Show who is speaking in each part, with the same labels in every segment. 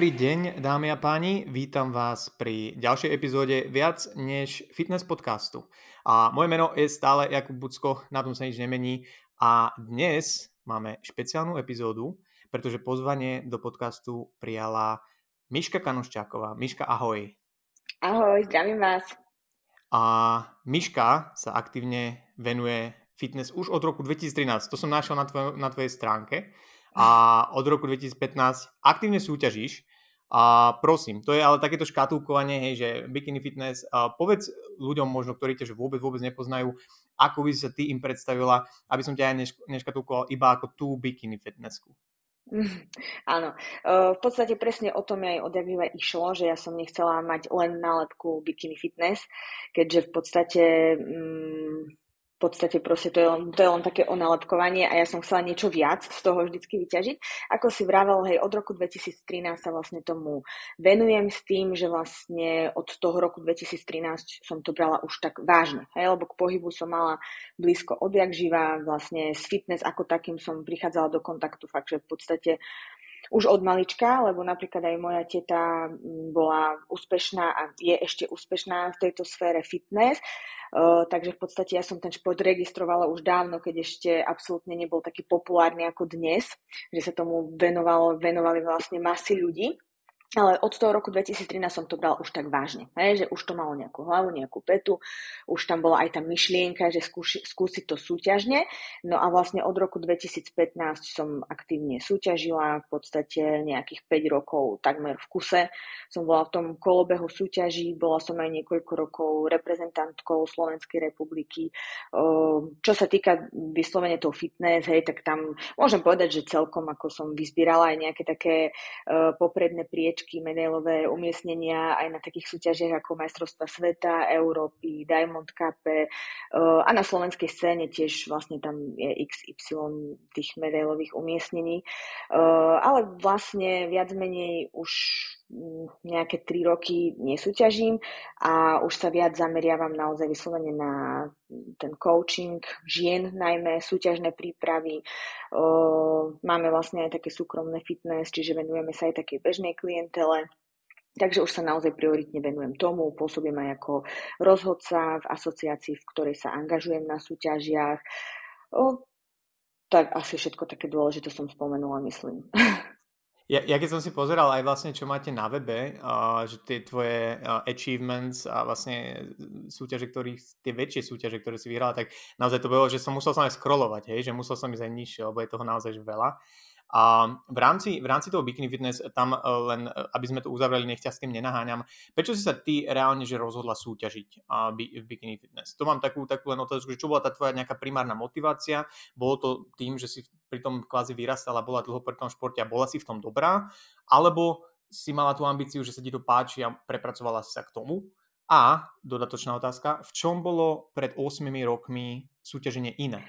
Speaker 1: Dobrý deň, dámy a páni. Vítam vás pri ďalšej epizóde Viac než fitness podcastu. A moje meno je stále Jakub Bucko, na tom sa nič nemení. A dnes máme špeciálnu epizódu, pretože pozvanie do podcastu prijala Miška Kanuščáková. Miška, ahoj.
Speaker 2: Ahoj, zdravím vás.
Speaker 1: A Miška sa aktívne venuje fitness už od roku 2013. To som našiel na, tvoj, na tvojej stránke a od roku 2015 aktívne súťažíš. A prosím, to je ale takéto škatulkovanie, hej, že bikini fitness, a povedz ľuďom možno, ktorí ťa vôbec, vôbec nepoznajú, ako by si sa ty im predstavila, aby som ťa aj neškatulkoval iba ako tú bikini fitnessku.
Speaker 2: Áno, v podstate presne o tom aj odjak išlo, že ja som nechcela mať len nálepku bikini fitness, keďže v podstate mm, podstate proste to je, len, to je len také onalepkovanie a ja som chcela niečo viac z toho vždycky vyťažiť. Ako si vravel, hej, od roku 2013 sa vlastne tomu venujem s tým, že vlastne od toho roku 2013 som to brala už tak vážne, hej, lebo k pohybu som mala blízko odjak živa, vlastne s fitness ako takým som prichádzala do kontaktu fakt, že v podstate už od malička, lebo napríklad aj moja teta mm, bola úspešná a je ešte úspešná v tejto sfére fitness. Uh, takže v podstate ja som ten šport registrovala už dávno, keď ešte absolútne nebol taký populárny ako dnes, že sa tomu venovalo, venovali vlastne masy ľudí. Ale od toho roku 2013 som to bral už tak vážne, hej, že už to malo nejakú hlavu, nejakú petu, už tam bola aj tá myšlienka, že skúši, skúsiť to súťažne. No a vlastne od roku 2015 som aktívne súťažila, v podstate nejakých 5 rokov takmer v kuse. Som bola v tom kolobehu súťaží, bola som aj niekoľko rokov reprezentantkou Slovenskej republiky. Čo sa týka vyslovene toho fitness, hej, tak tam môžem povedať, že celkom ako som vyzbierala aj nejaké také popredné prieč priečky, medailové umiestnenia aj na takých súťažiach ako Majstrovstva sveta, Európy, Diamond Cup eh, a na slovenskej scéne tiež vlastne tam je XY tých medailových umiestnení. Eh, ale vlastne viac menej už mm, nejaké tri roky nesúťažím a už sa viac zameriavam naozaj vyslovene na ten coaching žien, najmä súťažné prípravy. Máme vlastne aj také súkromné fitness, čiže venujeme sa aj takej bežnej klientele. Takže už sa naozaj prioritne venujem tomu, pôsobím aj ako rozhodca v asociácii, v ktorej sa angažujem na súťažiach. O, tak asi všetko také dôležité som spomenula, myslím.
Speaker 1: Ja, ja keď som si pozeral aj vlastne, čo máte na webe, uh, že tie tvoje uh, achievements a vlastne súťaže, ktorých, tie väčšie súťaže, ktoré si vyhrala, tak naozaj to bolo, že som musel sa aj scrollovať, hej, že musel som ísť aj nižšie, lebo je toho naozaj veľa. A v rámci, v rámci toho Bikini Fitness, tam e, len, e, aby sme to uzavreli, nech ťa s tým nenaháňam, prečo si sa ty reálne že rozhodla súťažiť v Bikini Fitness? To mám takú, takú len otázku, že čo bola tá tvoja nejaká primárna motivácia? Bolo to tým, že si pri tom kvázi vyrastala, bola dlho pri tom športe a bola si v tom dobrá? Alebo si mala tú ambíciu, že sa ti to páči a prepracovala si sa k tomu? A dodatočná otázka, v čom bolo pred 8 rokmi súťaženie iné?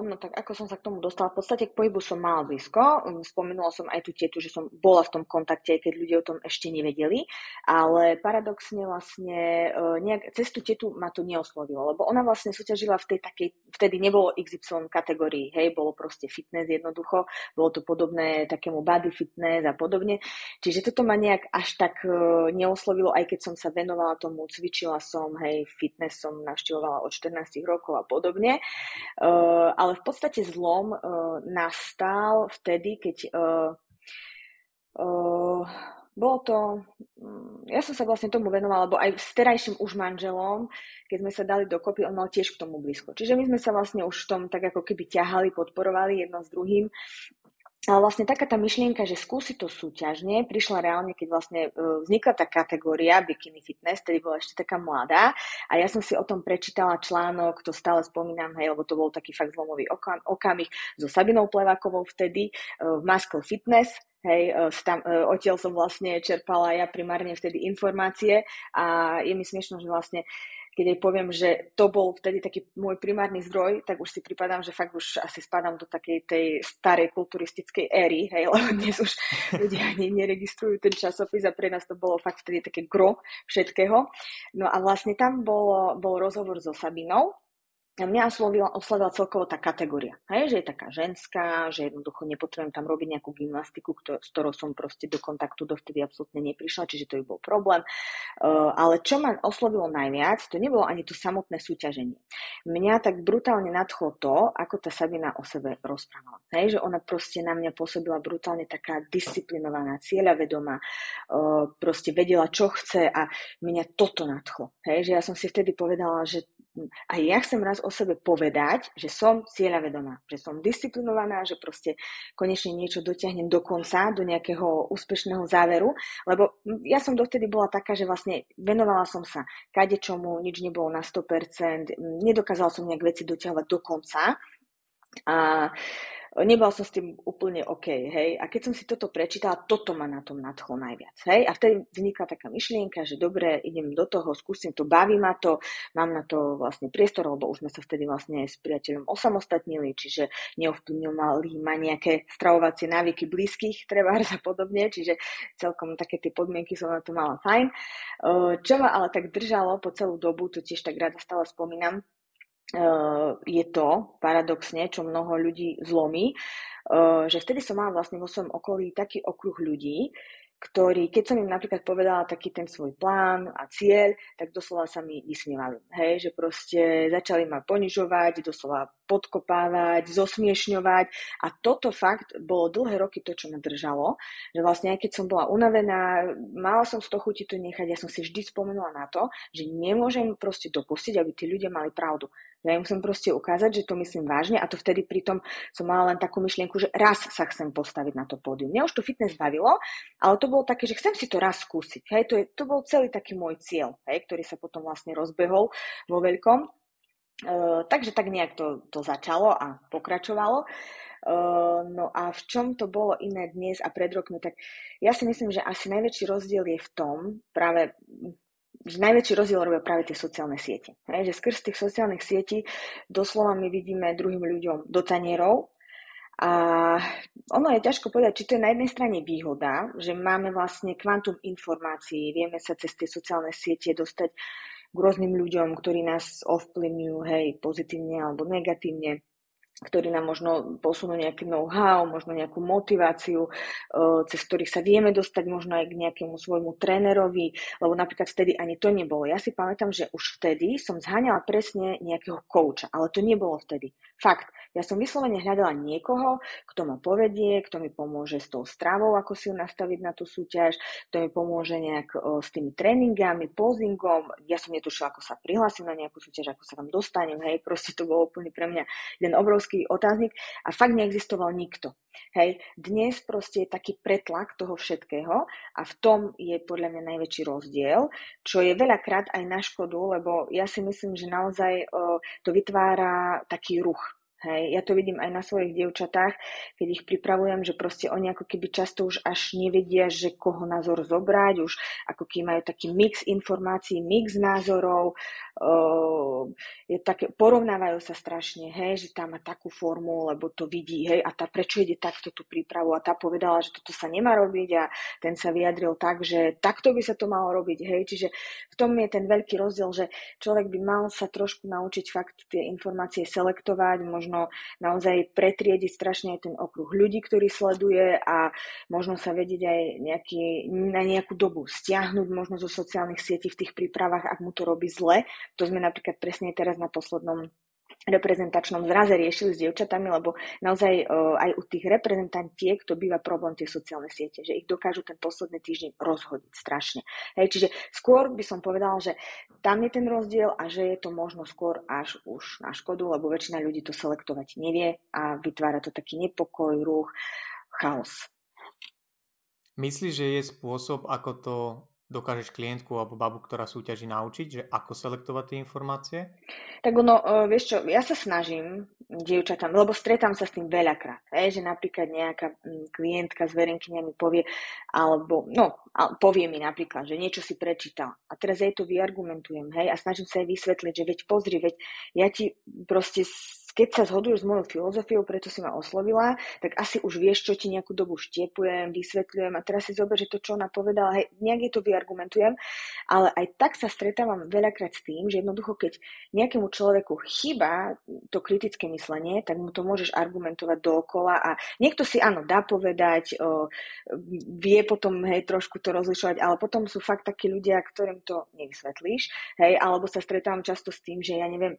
Speaker 2: No tak ako som sa k tomu dostala, v podstate k pohybu som mala blízko. Spomenula som aj tú tietu, že som bola v tom kontakte, keď ľudia o tom ešte nevedeli, ale paradoxne vlastne uh, nejak, cez tú tietu ma to neoslovilo, lebo ona vlastne súťažila v tej takej, vtedy nebolo XY kategórii, hej, bolo proste fitness jednoducho, bolo to podobné takému body fitness a podobne, čiže toto ma nejak až tak uh, neoslovilo, aj keď som sa venovala tomu, cvičila som, hej, fitness som navštevovala od 14 rokov a podobne. Uh, ale v podstate zlom uh, nastal vtedy, keď uh, uh, bolo to, um, ja som sa vlastne tomu venovala, lebo aj s terajším už manželom, keď sme sa dali dokopy, on mal tiež k tomu blízko. Čiže my sme sa vlastne už v tom tak ako keby ťahali, podporovali jedno s druhým ale vlastne taká tá myšlienka, že skúsi to súťažne, prišla reálne, keď vlastne e, vznikla tá kategória Bikini Fitness, tedy bola ešte taká mladá. A ja som si o tom prečítala článok, to stále spomínam, hej, lebo to bol taký fakt zlomový okam, okamih so Sabinou Plevakovou vtedy e, v Muscle Fitness, Hej, e, tam, odtiaľ som vlastne čerpala ja primárne vtedy informácie. A je mi smiešno, že vlastne keď jej poviem, že to bol vtedy taký môj primárny zdroj, tak už si pripadám, že fakt už asi spadám do takej tej starej kulturistickej éry, hej, lebo dnes už ľudia ani neregistrujú ten časopis a pre nás to bolo fakt vtedy také gro všetkého. No a vlastne tam bol, bol rozhovor so Sabinou, mňa oslovila, oslovila celkovo tá kategória, hej, že je taká ženská, že jednoducho nepotrebujem tam robiť nejakú gymnastiku, kto, s ktorou som proste do kontaktu dovtedy absolútne neprišla, čiže to by bol problém. Uh, ale čo ma oslovilo najviac, to nebolo ani to samotné súťaženie. Mňa tak brutálne nadchlo to, ako tá Sabina o sebe rozprávala. Hej, že ona proste na mňa pôsobila brutálne taká disciplinovaná, cieľavedomá, uh, proste vedela, čo chce a mňa toto nadchlo. Hej, že ja som si vtedy povedala, že a ja chcem raz o sebe povedať, že som cieľavedomá, že som disciplinovaná, že proste konečne niečo dotiahnem do konca, do nejakého úspešného záveru, lebo ja som dovtedy bola taká, že vlastne venovala som sa kade čomu, nič nebolo na 100%, nedokázala som nejak veci dotiahovať do konca a nebola som s tým úplne OK, hej. A keď som si toto prečítala, toto ma na tom nadchlo najviac, hej. A vtedy vznikla taká myšlienka, že dobre, idem do toho, skúsim to, baví ma to, mám na to vlastne priestor, lebo už sme sa vtedy vlastne s priateľom osamostatnili, čiže neovplyvňovali ma nejaké stravovacie návyky blízkych, treba a podobne, čiže celkom také tie podmienky som na to mala fajn. Čo ma ale tak držalo po celú dobu, to tiež tak rada stále spomínam, je to paradoxne, čo mnoho ľudí zlomí, že vtedy som mala vlastne vo svojom okolí taký okruh ľudí, ktorí, keď som im napríklad povedala taký ten svoj plán a cieľ, tak doslova sa mi vysmievali. Hej, že proste začali ma ponižovať, doslova podkopávať, zosmiešňovať a toto fakt bolo dlhé roky to, čo ma držalo, že vlastne aj keď som bola unavená, mala som z toho chuti to nechať, ja som si vždy spomenula na to, že nemôžem proste dopustiť, aby tí ľudia mali pravdu. Ja musím proste ukázať, že to myslím vážne a to vtedy pritom som mala len takú myšlienku, že raz sa chcem postaviť na to pódium. Mňa už to fitness bavilo, ale to bolo také, že chcem si to raz skúsiť. Hej, to, je, to bol celý taký môj cieľ, hej, ktorý sa potom vlastne rozbehol vo veľkom. Uh, takže tak nejak to, to začalo a pokračovalo. Uh, no a v čom to bolo iné dnes a pred rokmi, tak ja si myslím, že asi najväčší rozdiel je v tom, práve že najväčší rozdiel robia práve tie sociálne siete. Hej, že skrz tých sociálnych sietí doslova my vidíme druhým ľuďom do tanierov a ono je ťažko povedať, či to je na jednej strane výhoda, že máme vlastne kvantum informácií, vieme sa cez tie sociálne siete dostať k rôznym ľuďom, ktorí nás ovplyvňujú, hej, pozitívne alebo negatívne ktorí nám možno posunú nejaký know-how, možno nejakú motiváciu, eh, cez ktorých sa vieme dostať možno aj k nejakému svojmu trénerovi, lebo napríklad vtedy ani to nebolo. Ja si pamätám, že už vtedy som zháňala presne nejakého kouča, ale to nebolo vtedy. Fakt, ja som vyslovene hľadala niekoho, kto ma povedie, kto mi pomôže s tou stravou, ako si ju nastaviť na tú súťaž, kto mi pomôže nejak o, s tými tréningami, posingom. Ja som netušila, ako sa prihlásim na nejakú súťaž, ako sa tam dostanem, hej, proste to bolo úplne pre mňa jeden obrovský otáznik a fakt neexistoval nikto. Hej, dnes proste je taký pretlak toho všetkého a v tom je podľa mňa najväčší rozdiel, čo je veľakrát aj na škodu, lebo ja si myslím, že naozaj o, to vytvára taký ruch Hej, ja to vidím aj na svojich dievčatách, keď ich pripravujem, že proste oni ako keby často už až nevedia, že koho názor zobrať, už ako keby majú taký mix informácií, mix názorov, uh, je také, porovnávajú sa strašne, hej, že tá má takú formu, lebo to vidí, hej, a tá prečo ide takto tú prípravu? A tá povedala, že toto sa nemá robiť a ten sa vyjadril tak, že takto by sa to malo robiť, hej, čiže v tom je ten veľký rozdiel, že človek by mal sa trošku naučiť fakt tie informácie selektovať, možno možno naozaj pretriediť strašne aj ten okruh ľudí, ktorý sleduje a možno sa vedieť aj nejaký, na nejakú dobu stiahnuť možno zo sociálnych sietí v tých prípravách, ak mu to robí zle. To sme napríklad presne teraz na poslednom reprezentačnom zraze riešili s dievčatami, lebo naozaj uh, aj u tých reprezentantiek to býva problém tie sociálne siete, že ich dokážu ten posledný týždeň rozhodiť strašne. Hej, čiže skôr by som povedala, že tam je ten rozdiel a že je to možno skôr až už na škodu, lebo väčšina ľudí to selektovať nevie a vytvára to taký nepokoj, ruch, chaos.
Speaker 1: Myslíš, že je spôsob, ako to dokážeš klientku alebo babu, ktorá súťaží, naučiť, že ako selektovať tie informácie?
Speaker 2: Tak ono, uh, vieš čo, ja sa snažím dievčatám, lebo stretám sa s tým veľakrát, hej, že napríklad nejaká klientka s verenkyňami povie, alebo, no, povie mi napríklad, že niečo si prečítal a teraz jej to vyargumentujem, hej, a snažím sa jej vysvetliť, že veď pozri, veď ja ti proste keď sa zhoduješ s mojou filozofiou, prečo si ma oslovila, tak asi už vieš, čo ti nejakú dobu štiepujem, vysvetľujem a teraz si zober, že to, čo ona povedala, hej, nejak je to vyargumentujem, ale aj tak sa stretávam veľakrát s tým, že jednoducho, keď nejakému človeku chýba to kritické myslenie, tak mu to môžeš argumentovať dookola a niekto si áno, dá povedať, o, vie potom hej, trošku to rozlišovať, ale potom sú fakt takí ľudia, ktorým to nevysvetlíš, hej, alebo sa stretávam často s tým, že ja neviem,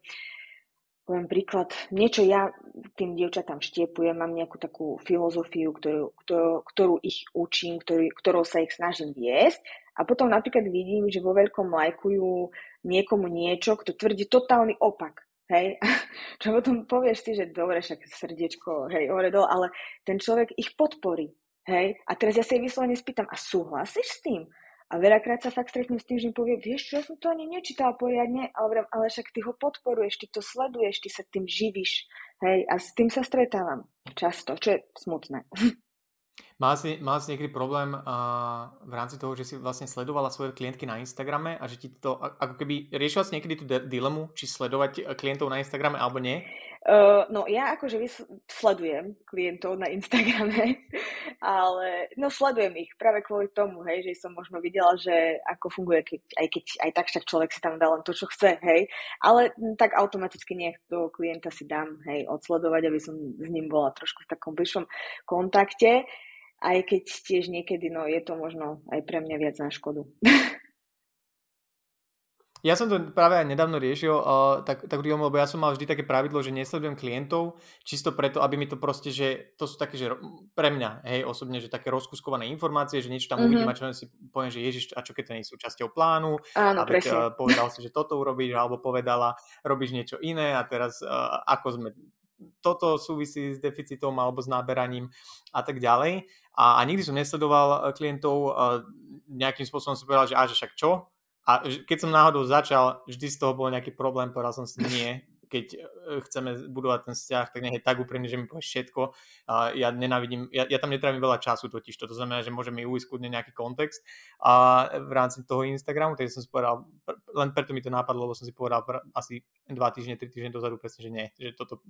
Speaker 2: poviem príklad, niečo ja tým dievčatám štiepujem, mám nejakú takú filozofiu, ktorú, ktorú, ktorú ich učím, ktorú, ktorou sa ich snažím viesť a potom napríklad vidím, že vo veľkom lajkujú niekomu niečo, kto tvrdí totálny opak. Hej, čo potom povieš si, že dobre, však srdiečko, hej, hore dole, ale ten človek ich podporí. Hej, a teraz ja sa jej vyslovene spýtam, a súhlasíš s tým? A veľakrát sa fakt stretnem s tým, že mi povie, vieš čo, ja som to ani nečítala poriadne, ale, ale však ty ho podporuješ, ty to sleduješ, ty sa tým živíš. Hej, a s tým sa stretávam často, čo je smutné.
Speaker 1: Má si, má si niekedy problém uh, v rámci toho, že si vlastne sledovala svoje klientky na Instagrame a že ti to, ako keby riešila si niekedy tú dilemu, či sledovať klientov na Instagrame alebo nie?
Speaker 2: Uh, no ja akože vys- sledujem klientov na Instagrame, ale no sledujem ich práve kvôli tomu, hej, že som možno videla, že ako funguje, keď, aj keď aj tak však človek si tam dá len to, čo chce, hej, ale tak automaticky nech toho klienta si dám, hej, odsledovať, aby som s ním bola trošku v takom bližšom kontakte aj keď tiež niekedy no, je to možno aj pre mňa viac na škodu.
Speaker 1: Ja som to práve aj nedávno riešil, uh, tak, tak lebo ja som mal vždy také pravidlo, že nesledujem klientov, čisto preto, aby mi to proste, že to sú také, že pre mňa, hej, osobne, že také rozkuskované informácie, že niečo tam mm-hmm. uvidím a čo si poviem, že ježiš, a čo keď to nie sú časťou plánu,
Speaker 2: Áno,
Speaker 1: a veď, uh, povedal si, že toto urobíš, alebo povedala, robíš niečo iné a teraz uh, ako sme toto súvisí s deficitom alebo s náberaním a tak ďalej. A, a nikdy som nesledoval eh, klientov, a nejakým spôsobom som povedal, že a že však čo? A keď som náhodou začal, vždy z toho bol nejaký problém, povedal som si nie, keď chceme budovať ten vzťah, tak nech je tak úprimný, že mi povie všetko. Ja nenávidím, ja, ja tam netrávim veľa času totiž, to, znamená, že môže mi ujsť nejaký kontext a v rámci toho Instagramu, takže som si povedal, len preto mi to nápadlo, lebo som si povedal asi dva týždne, tri týždne dozadu presne, že nie, že toto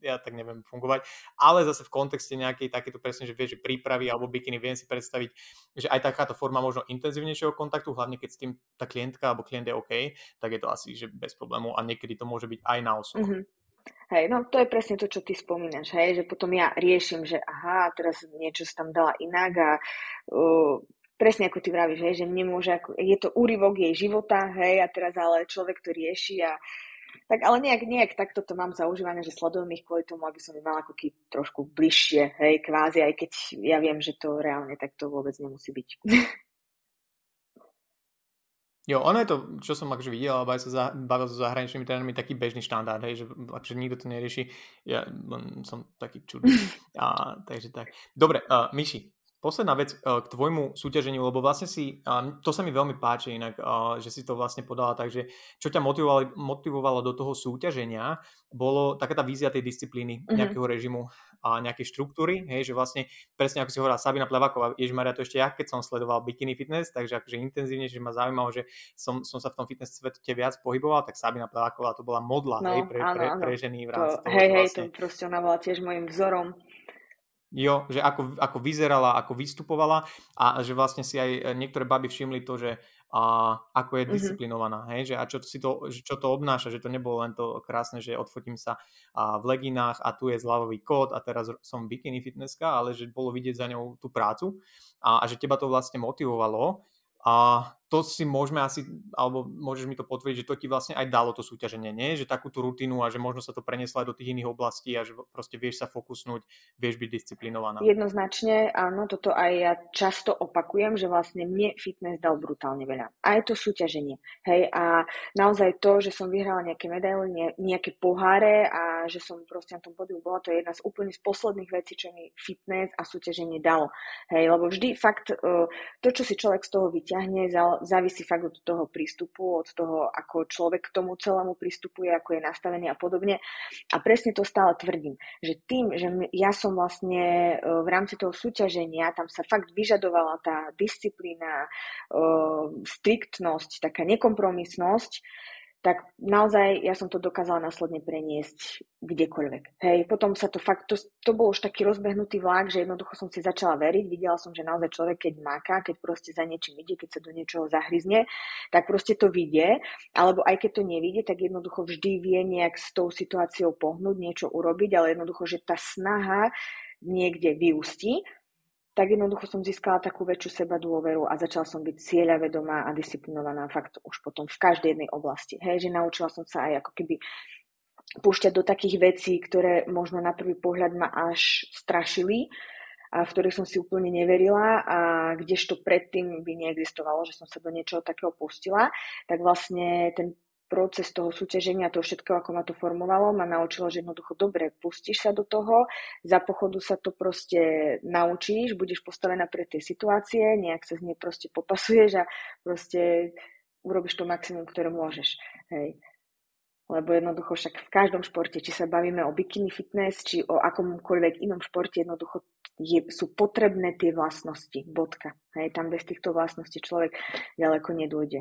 Speaker 1: ja tak neviem fungovať, ale zase v kontexte nejakej takéto presne, že vieš, že prípravy alebo bikiny, viem si predstaviť, že aj takáto forma možno intenzívnejšieho kontaktu, hlavne keď s tým tá klientka alebo klient je OK, tak je to asi že bez problémov a niekedy to môže byť aj na osoch. Mm-hmm.
Speaker 2: Hej, no to je presne to, čo ty spomínaš, hej, že potom ja riešim, že aha, teraz niečo si tam dala inak a uh, presne ako ty vravíš, hej, že nemôže, ako, je to úryvok jej života, hej, a teraz ale človek to rieši a tak ale nejak, nejak takto to mám zaužívané, že sledujem ich kvôli tomu, aby som ich mala ako trošku bližšie, hej, kvázi, aj keď ja viem, že to reálne takto vôbec nemusí byť.
Speaker 1: Jo, ono je to, čo som akože videl, alebo aj sa bavil so zahraničnými trénermi, taký bežný štandard, hej, že akože nikto to nerieši. Ja som taký čudný. A, takže tak. Dobre, uh, Myši, Posledná vec uh, k tvojmu súťaženiu, lebo vlastne si, uh, to sa mi veľmi páči inak, uh, že si to vlastne podala, takže čo ťa motivovalo, motivovalo do toho súťaženia, bolo taká tá vízia tej disciplíny, mm-hmm. nejakého režimu a nejakej štruktúry, hej, že vlastne presne ako si hovorila Sabina Plevaková, Maria, to ešte ja, keď som sledoval bikini fitness, takže akože intenzívne, že ma zaujímalo, že som, som sa v tom fitness svete viac pohyboval, tak Sabina Plevaková to bola modla, no, hej, pre, áno, pre, pre ženy v rámci
Speaker 2: to, toho, Hej, hej, vlastne... to proste ona bola tiež môjim vzorom.
Speaker 1: Jo, že ako, ako vyzerala, ako vystupovala a že vlastne si aj niektoré baby všimli to, že a, ako je mhm. disciplinovaná, mm-hmm. hej, že a čo, si to, čo to obnáša, že to nebolo len to krásne, že odfotím sa a, v leginách a tu je zľavový kód a teraz som bikini fitnesska, ale že bolo vidieť za ňou tú prácu a, a že teba to vlastne motivovalo a to si môžeme asi, alebo môžeš mi to potvrdiť, že to ti vlastne aj dalo to súťaženie, nie? Že takúto rutinu a že možno sa to prenieslo aj do tých iných oblastí a že proste vieš sa fokusnúť, vieš byť disciplinovaná.
Speaker 2: Jednoznačne, áno, toto aj ja často opakujem, že vlastne mne fitness dal brutálne veľa. Aj to súťaženie, hej, a naozaj to, že som vyhrala nejaké medaily, nejaké poháre a že som proste na tom podiu bola, to je jedna z úplne z posledných vecí, čo mi fitness a súťaženie dalo, hej, lebo vždy fakt e, to, čo si človek z toho vyťahne, závisí fakt od toho prístupu, od toho, ako človek k tomu celému prístupuje, ako je nastavený a podobne. A presne to stále tvrdím, že tým, že ja som vlastne e, v rámci toho súťaženia, tam sa fakt vyžadovala tá disciplína, e, striktnosť, taká nekompromisnosť, tak naozaj ja som to dokázala následne preniesť kdekoľvek. Hej, potom sa to fakt, to, to bol už taký rozbehnutý vlak, že jednoducho som si začala veriť, videla som, že naozaj človek, keď máka, keď proste za niečím ide, keď sa do niečoho zahryzne, tak proste to vidie, alebo aj keď to nevidie, tak jednoducho vždy vie nejak s tou situáciou pohnúť, niečo urobiť, ale jednoducho, že tá snaha niekde vyústi tak jednoducho som získala takú väčšiu seba dôveru a začala som byť cieľavedomá a disciplinovaná fakt už potom v každej jednej oblasti. Hej, že naučila som sa aj ako keby púšťať do takých vecí, ktoré možno na prvý pohľad ma až strašili, a v ktorých som si úplne neverila a kdežto predtým by neexistovalo, že som sa do niečoho takého pustila, tak vlastne ten proces toho súťaženia, toho všetkého, ako ma to formovalo, ma naučilo, že jednoducho dobre, pustíš sa do toho, za pochodu sa to proste naučíš, budeš postavená pre tie situácie, nejak sa z nej proste popasuješ a proste urobíš to maximum, ktoré môžeš. Hej. Lebo jednoducho však v každom športe, či sa bavíme o bikini fitness, či o akomkoľvek inom športe, jednoducho je, sú potrebné tie vlastnosti. Bodka. Hej, tam bez týchto vlastností človek ďaleko nedôjde.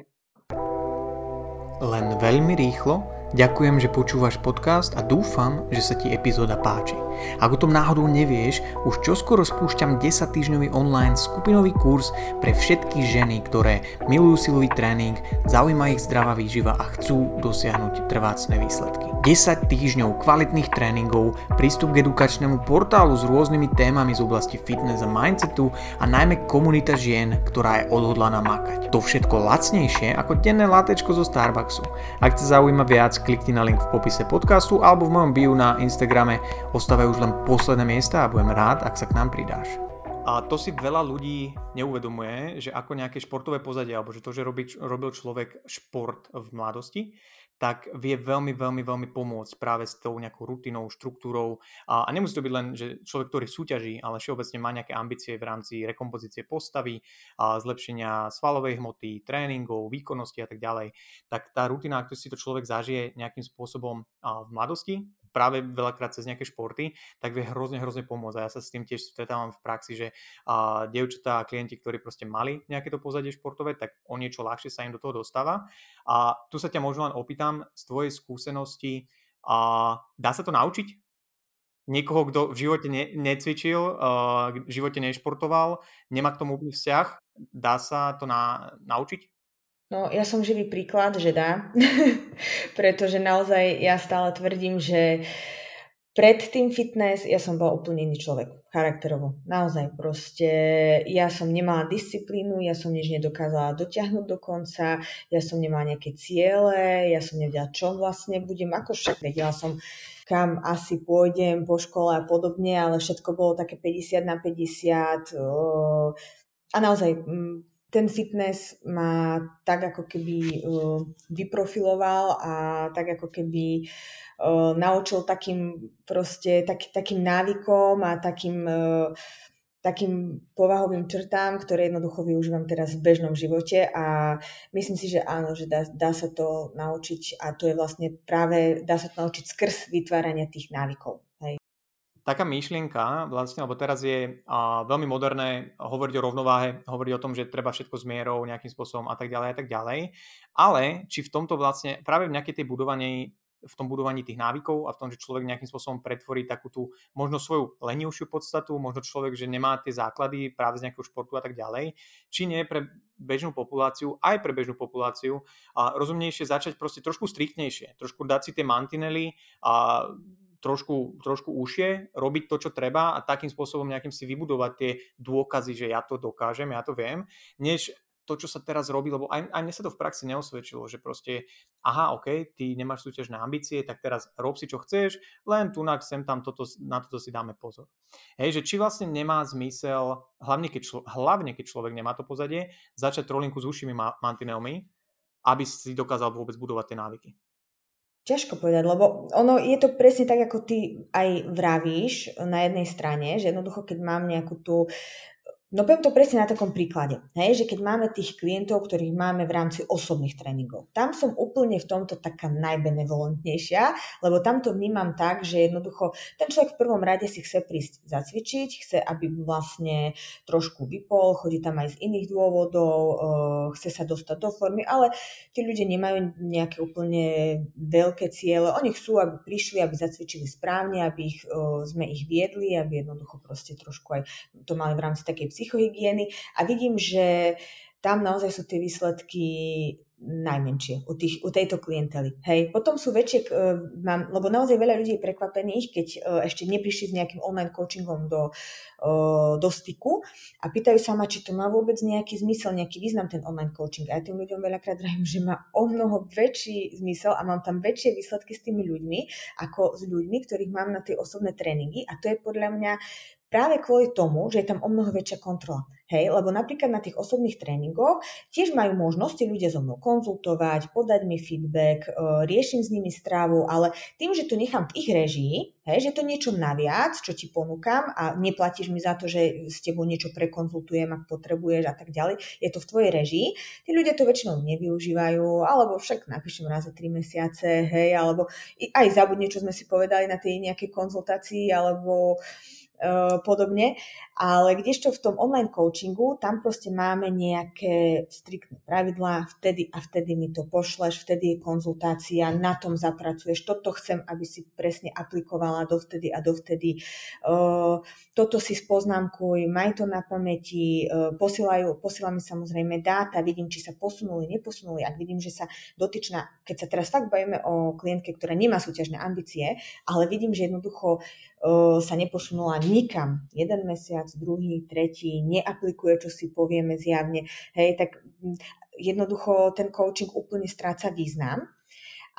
Speaker 1: Len veľmi rýchlo Ďakujem, že počúvaš podcast a dúfam, že sa ti epizóda páči. Ak o tom náhodou nevieš, už čoskoro spúšťam 10 týždňový online skupinový kurz pre všetky ženy, ktoré milujú silový tréning, zaujíma ich zdravá výživa a chcú dosiahnuť trvácne výsledky. 10 týždňov kvalitných tréningov, prístup k edukačnému portálu s rôznymi témami z oblasti fitness a mindsetu a najmä komunita žien, ktorá je odhodlaná makať. To všetko lacnejšie ako denné látečko zo Starbucksu. Ak ťa zaujíma viac, klikni na link v popise podcastu alebo v mojom bio na Instagrame. Ostávajú už len posledné miesta a budem rád, ak sa k nám pridáš. A to si veľa ľudí neuvedomuje, že ako nejaké športové pozadie, alebo že to, že robí, robil človek šport v mladosti, tak vie veľmi, veľmi, veľmi pomôcť práve s tou nejakou rutinou, štruktúrou. A, a nemusí to byť len, že človek, ktorý súťaží, ale všeobecne má nejaké ambície v rámci rekompozície postavy, a zlepšenia svalovej hmoty, tréningov, výkonnosti a tak ďalej. Tak tá rutina, ak si to človek zažije nejakým spôsobom v mladosti, práve veľakrát cez nejaké športy, tak vie hrozne, hrozne pomôcť. A ja sa s tým tiež stretávam v praxi, že a, dievčatá a klienti, ktorí proste mali nejaké to pozadie športové, tak o niečo ľahšie sa im do toho dostáva. A tu sa ťa možno len opýtam z tvojej skúsenosti, a dá sa to naučiť? Niekoho, kto v živote ne, necvičil, uh, v živote nešportoval, nemá k tomu úplný vzťah, dá sa to na, naučiť?
Speaker 2: No, ja som živý príklad, že dá, pretože naozaj ja stále tvrdím, že pred tým fitness ja som bol úplne iný človek, charakterovo. Naozaj proste, ja som nemala disciplínu, ja som nič nedokázala dotiahnuť do konca, ja som nemala nejaké ciele, ja som nevedela, čo vlastne budem, ako však vedela som, kam asi pôjdem po škole a podobne, ale všetko bolo také 50 na 50 a naozaj mm, ten fitness ma tak ako keby uh, vyprofiloval a tak ako keby uh, naučil takým proste tak, takým návykom a takým uh, takým povahovým črtám, ktoré jednoducho využívam teraz v bežnom živote a myslím si, že áno, že dá, dá sa to naučiť a to je vlastne práve, dá sa to naučiť skrz vytvárania tých návykov.
Speaker 1: Taká myšlienka, vlastne, lebo teraz je a, veľmi moderné hovoriť o rovnováhe, hovoriť o tom, že treba všetko s mierou nejakým spôsobom a tak ďalej a tak ďalej. Ale či v tomto vlastne, práve v nejakej tej budovaní v tom budovaní tých návykov a v tom, že človek nejakým spôsobom pretvorí takú tú možno svoju lenivšiu podstatu, možno človek, že nemá tie základy práve z nejakého športu a tak ďalej, či nie pre bežnú populáciu, aj pre bežnú populáciu a rozumnejšie začať proste trošku striktnejšie, trošku dať si tie mantinely a trošku, trošku užšie, robiť to, čo treba a takým spôsobom nejakým si vybudovať tie dôkazy, že ja to dokážem, ja to viem, než to, čo sa teraz robí, lebo aj, aj mne sa to v praxi neosvedčilo, že proste, aha, OK, ty nemáš súťažné ambície, tak teraz rob si, čo chceš, len tu sem tam toto, na toto si dáme pozor. Hej, že či vlastne nemá zmysel, hlavne keď, člo, hlavne keď človek nemá to pozadie, začať trolinku s ušimi mantinelmi, aby si dokázal vôbec budovať tie návyky.
Speaker 2: Ťažko povedať, lebo ono je to presne tak, ako ty aj vravíš na jednej strane, že jednoducho, keď mám nejakú tú No poviem to presne na takom príklade, hej, že keď máme tých klientov, ktorých máme v rámci osobných tréningov, tam som úplne v tomto taká najbenevolentnejšia, lebo tam to vnímam tak, že jednoducho ten človek v prvom rade si chce prísť zacvičiť, chce, aby vlastne trošku vypol, chodí tam aj z iných dôvodov, chce sa dostať do formy, ale tí ľudia nemajú nejaké úplne veľké ciele, oni chcú, aby prišli, aby zacvičili správne, aby ich, sme ich viedli, aby jednoducho proste trošku aj to mali v rámci takej psychohygieny a vidím, že tam naozaj sú tie výsledky najmenšie u, tých, u tejto klientely. Hej. Potom sú väčšie, uh, mám, lebo naozaj veľa ľudí je prekvapených, keď uh, ešte neprišli s nejakým online coachingom do, uh, do styku a pýtajú sa ma, či to má vôbec nejaký zmysel, nejaký význam ten online coaching. A ja tým ľuďom veľakrát vravím, že má o mnoho väčší zmysel a mám tam väčšie výsledky s tými ľuďmi, ako s ľuďmi, ktorých mám na tie osobné tréningy a to je podľa mňa práve kvôli tomu, že je tam o mnoho väčšia kontrola. Hej, lebo napríklad na tých osobných tréningoch tiež majú možnosti ľudia so mnou konzultovať, podať mi feedback, e, riešim s nimi strávu, ale tým, že to nechám v ich režii, hej, že to niečo naviac, čo ti ponúkam a neplatíš mi za to, že s tebou niečo prekonzultujem, ak potrebuješ a tak ďalej, je to v tvojej režii, tí ľudia to väčšinou nevyužívajú, alebo však napíšem raz za tri mesiace, hej, alebo aj zabudne, čo sme si povedali na tej nejakej konzultácii, alebo podobne. Ale kdežto v tom online coachingu, tam proste máme nejaké striktné pravidlá, vtedy a vtedy mi to pošleš, vtedy je konzultácia, na tom zapracuješ, toto chcem, aby si presne aplikovala dovtedy a dovtedy. Uh, toto si spoznámkuj, maj to na pamäti, uh, posielajú, posiela mi samozrejme dáta, vidím, či sa posunuli, neposunuli, ak vidím, že sa dotyčná, keď sa teraz fakt bavíme o klientke, ktorá nemá súťažné ambície, ale vidím, že jednoducho sa neposunula nikam. Jeden mesiac, druhý, tretí, neaplikuje, čo si povieme zjavne. Hej, tak jednoducho ten coaching úplne stráca význam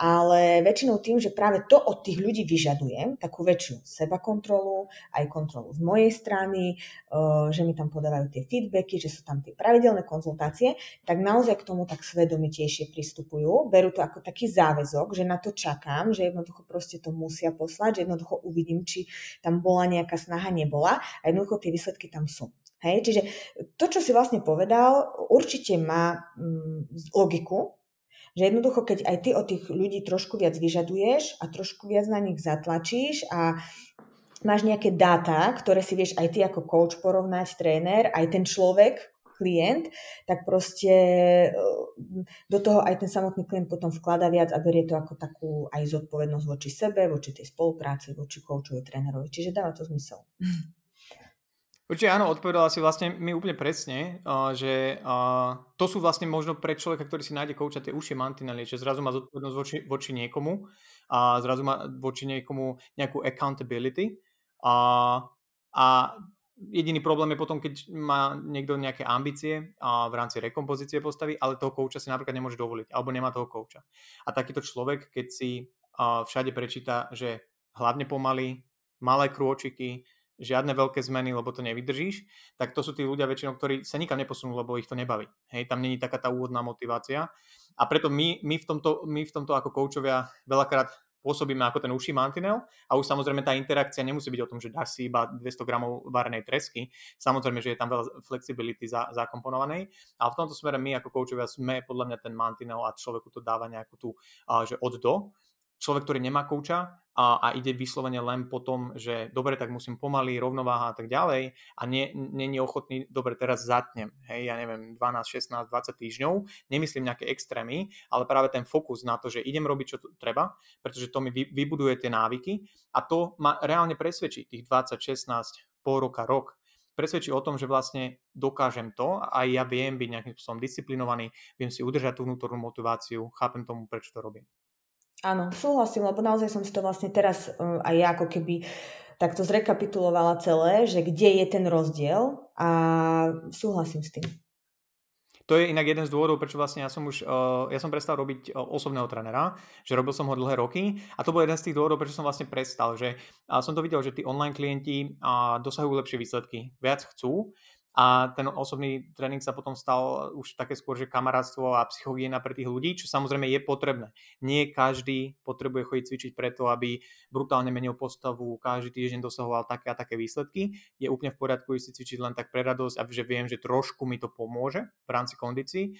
Speaker 2: ale väčšinou tým, že práve to od tých ľudí vyžadujem, takú väčšiu seba kontrolu, aj kontrolu z mojej strany, eh, že mi tam podávajú tie feedbacky, že sú tam tie pravidelné konzultácie, tak naozaj k tomu tak svedomitejšie pristupujú. Berú to ako taký záväzok, že na to čakám, že jednoducho proste to musia poslať, že jednoducho uvidím, či tam bola nejaká snaha, nebola a jednoducho tie výsledky tam sú. Hej, čiže to, čo si vlastne povedal, určite má mm, logiku, že jednoducho, keď aj ty od tých ľudí trošku viac vyžaduješ a trošku viac na nich zatlačíš a máš nejaké dáta, ktoré si vieš aj ty ako coach porovnať, tréner, aj ten človek, klient, tak proste e, do toho aj ten samotný klient potom vklada viac a berie to ako takú aj zodpovednosť voči sebe, voči tej spolupráci, voči coachovi, trénerovi. Čiže dáva to zmysel.
Speaker 1: Určite áno, odpovedala si vlastne mi úplne presne, že to sú vlastne možno pre človeka, ktorý si nájde kouča tie užšie mantinely, že zrazu má zodpovednosť voči, voči niekomu a zrazu má voči niekomu nejakú accountability a, a jediný problém je potom, keď má niekto nejaké ambície a v rámci rekompozície postavy, ale toho kouča si napríklad nemôže dovoliť, alebo nemá toho kouča. A takýto človek, keď si všade prečíta, že hlavne pomaly, malé krôčiky, žiadne veľké zmeny, lebo to nevydržíš, tak to sú tí ľudia väčšinou, ktorí sa nikam neposunú, lebo ich to nebaví. Hej, tam není taká tá úvodná motivácia. A preto my, my, v, tomto, my v tomto ako koučovia veľakrát pôsobíme ako ten uší mantinel a už samozrejme tá interakcia nemusí byť o tom, že dáš si iba 200 gramov varenej tresky. Samozrejme, že je tam veľa flexibility za, zakomponovanej. A v tomto smere my ako koučovia sme podľa mňa ten mantinel a človeku to dáva nejakú tú, že od do človek, ktorý nemá kouča a, a ide vyslovene len po tom, že dobre, tak musím pomaly, rovnováha a tak ďalej a není ochotný, dobre, teraz zatnem, hej, ja neviem, 12, 16, 20 týždňov, nemyslím nejaké extrémy, ale práve ten fokus na to, že idem robiť, čo treba, pretože to mi vybuduje tie návyky a to ma reálne presvedčí tých 20, 16, pol roka, rok, presvedčí o tom, že vlastne dokážem to a ja viem byť nejakým spôsobom disciplinovaný, viem si udržať tú vnútornú motiváciu, chápem tomu, prečo to robím.
Speaker 2: Áno, súhlasím, lebo naozaj som si to vlastne teraz uh, aj ja ako keby takto zrekapitulovala celé, že kde je ten rozdiel a súhlasím s tým.
Speaker 1: To je inak jeden z dôvodov, prečo vlastne ja som už, uh, ja som prestal robiť uh, osobného trenera, že robil som ho dlhé roky a to bol jeden z tých dôvodov, prečo som vlastne prestal, že som to videl, že tí online klienti dosahujú lepšie výsledky, viac chcú a ten osobný tréning sa potom stal už také skôr, že kamarátstvo a psychohygiena pre tých ľudí, čo samozrejme je potrebné. Nie každý potrebuje chodiť cvičiť preto, aby brutálne menil postavu, každý týždeň dosahoval také a také výsledky. Je úplne v poriadku si cvičiť len tak pre radosť a že viem, že trošku mi to pomôže v rámci kondícií.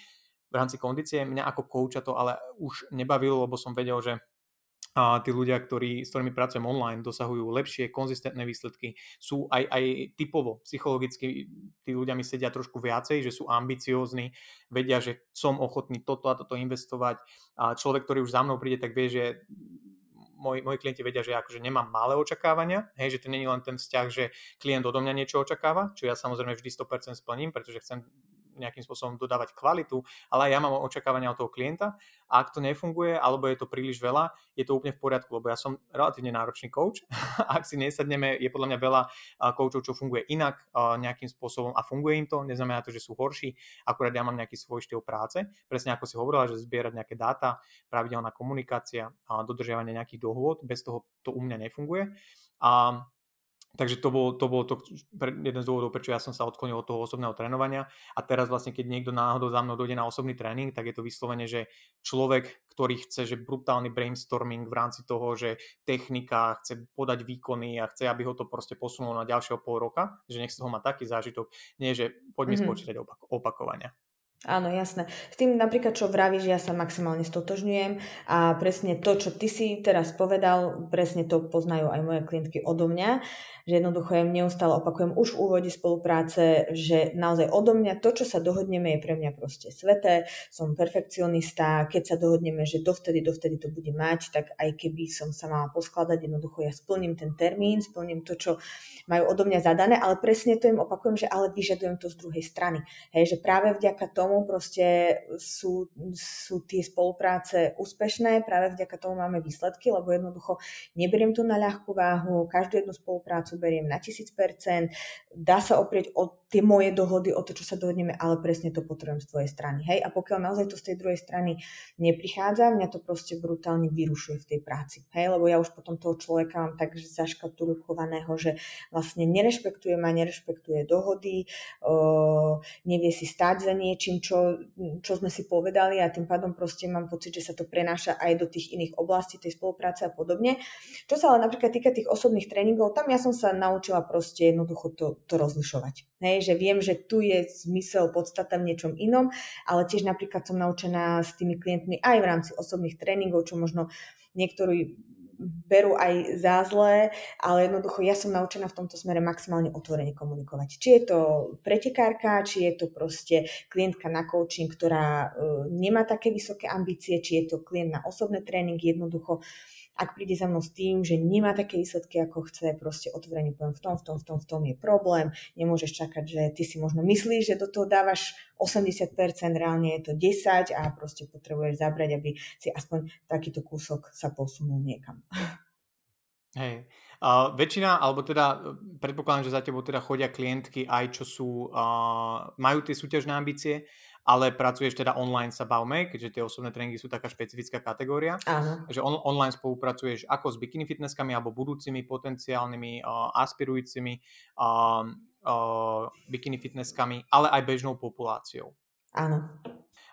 Speaker 1: V rámci kondície mňa ako kouča to ale už nebavilo, lebo som vedel, že a tí ľudia, ktorí, s ktorými pracujem online, dosahujú lepšie, konzistentné výsledky. Sú aj, aj typovo, psychologicky, tí ľudia mi sedia trošku viacej, že sú ambiciózni, vedia, že som ochotný toto a toto investovať. A človek, ktorý už za mnou príde, tak vie, že moji, moji klienti vedia, že akože nemám malé očakávania, hej, že to je len ten vzťah, že klient odo mňa niečo očakáva, čo ja samozrejme vždy 100% splním, pretože chcem nejakým spôsobom dodávať kvalitu, ale ja mám očakávania od toho klienta a ak to nefunguje alebo je to príliš veľa, je to úplne v poriadku, lebo ja som relatívne náročný coach. ak si nesadneme, je podľa mňa veľa coachov, čo funguje inak nejakým spôsobom a funguje im to, neznamená to, že sú horší, akurát ja mám nejaký svoj štýl práce, presne ako si hovorila, že zbierať nejaké dáta, pravidelná komunikácia, dodržiavanie nejakých dohôd, bez toho to u mňa nefunguje. A Takže to bolo, to bolo to, jeden z dôvodov, prečo ja som sa odklonil od toho osobného trénovania a teraz vlastne, keď niekto náhodou za mnou dojde na osobný tréning, tak je to vyslovene, že človek, ktorý chce, že brutálny brainstorming v rámci toho, že technika, chce podať výkony a chce, aby ho to proste posunulo na ďalšieho pol roka, že nech z toho má taký zážitok, nie že poďme mm-hmm. spočítať opak- opakovania.
Speaker 2: Áno, jasné. S tým napríklad, čo vravíš, ja sa maximálne stotožňujem a presne to, čo ty si teraz povedal, presne to poznajú aj moje klientky odo mňa, že jednoducho ja neustále opakujem už v úvode spolupráce, že naozaj odo mňa to, čo sa dohodneme, je pre mňa proste sveté, som perfekcionista, keď sa dohodneme, že dovtedy, dovtedy to bude mať, tak aj keby som sa mala poskladať, jednoducho ja splním ten termín, splním to, čo majú odo mňa zadané, ale presne to im opakujem, že ale vyžadujem to z druhej strany. Hej, že práve vďaka tomu tomu proste sú, sú tie spolupráce úspešné, práve vďaka tomu máme výsledky, lebo jednoducho neberiem to na ľahkú váhu, každú jednu spoluprácu beriem na 1000%, dá sa oprieť o tie moje dohody, o to, čo sa dohodneme, ale presne to potrebujem z tvojej strany. Hej? A pokiaľ naozaj to z tej druhej strany neprichádza, mňa to proste brutálne vyrušuje v tej práci. Hej? Lebo ja už potom toho človeka mám tak zaškatulkovaného, že vlastne nerešpektuje ma, nerešpektuje dohody, nevie si stáť za niečím, čo, čo sme si povedali a tým pádom proste mám pocit, že sa to prenáša aj do tých iných oblastí tej spolupráce a podobne. Čo sa ale napríklad týka tých osobných tréningov, tam ja som sa naučila proste jednoducho to, to rozlišovať. Hej, že viem, že tu je zmysel, podstata v niečom inom, ale tiež napríklad som naučená s tými klientmi aj v rámci osobných tréningov, čo možno niektorí berú aj za zlé, ale jednoducho ja som naučená v tomto smere maximálne otvorene komunikovať. Či je to pretekárka, či je to proste klientka na coaching, ktorá uh, nemá také vysoké ambície, či je to klient na osobné tréningy, jednoducho ak príde za mnou s tým, že nemá také výsledky, ako chce, proste otvorene poviem, v tom, v tom, v tom, v tom je problém. Nemôžeš čakať, že ty si možno myslíš, že do toho dávaš 80%, reálne je to 10 a proste potrebuješ zabrať, aby si aspoň takýto kúsok sa posunul niekam.
Speaker 1: Hej. Uh, väčšina, alebo teda predpokladám, že za tebou teda chodia klientky aj čo sú, uh, majú tie súťažné ambície, ale pracuješ teda online sa bavme, keďže tie osobné tréningy sú taká špecifická kategória.
Speaker 2: Áno.
Speaker 1: Že on, online spolupracuješ ako s bikini fitnesskami alebo budúcimi potenciálnymi uh, aspirujúcimi uh, uh, bikini fitnesskami, ale aj bežnou populáciou.
Speaker 2: Áno.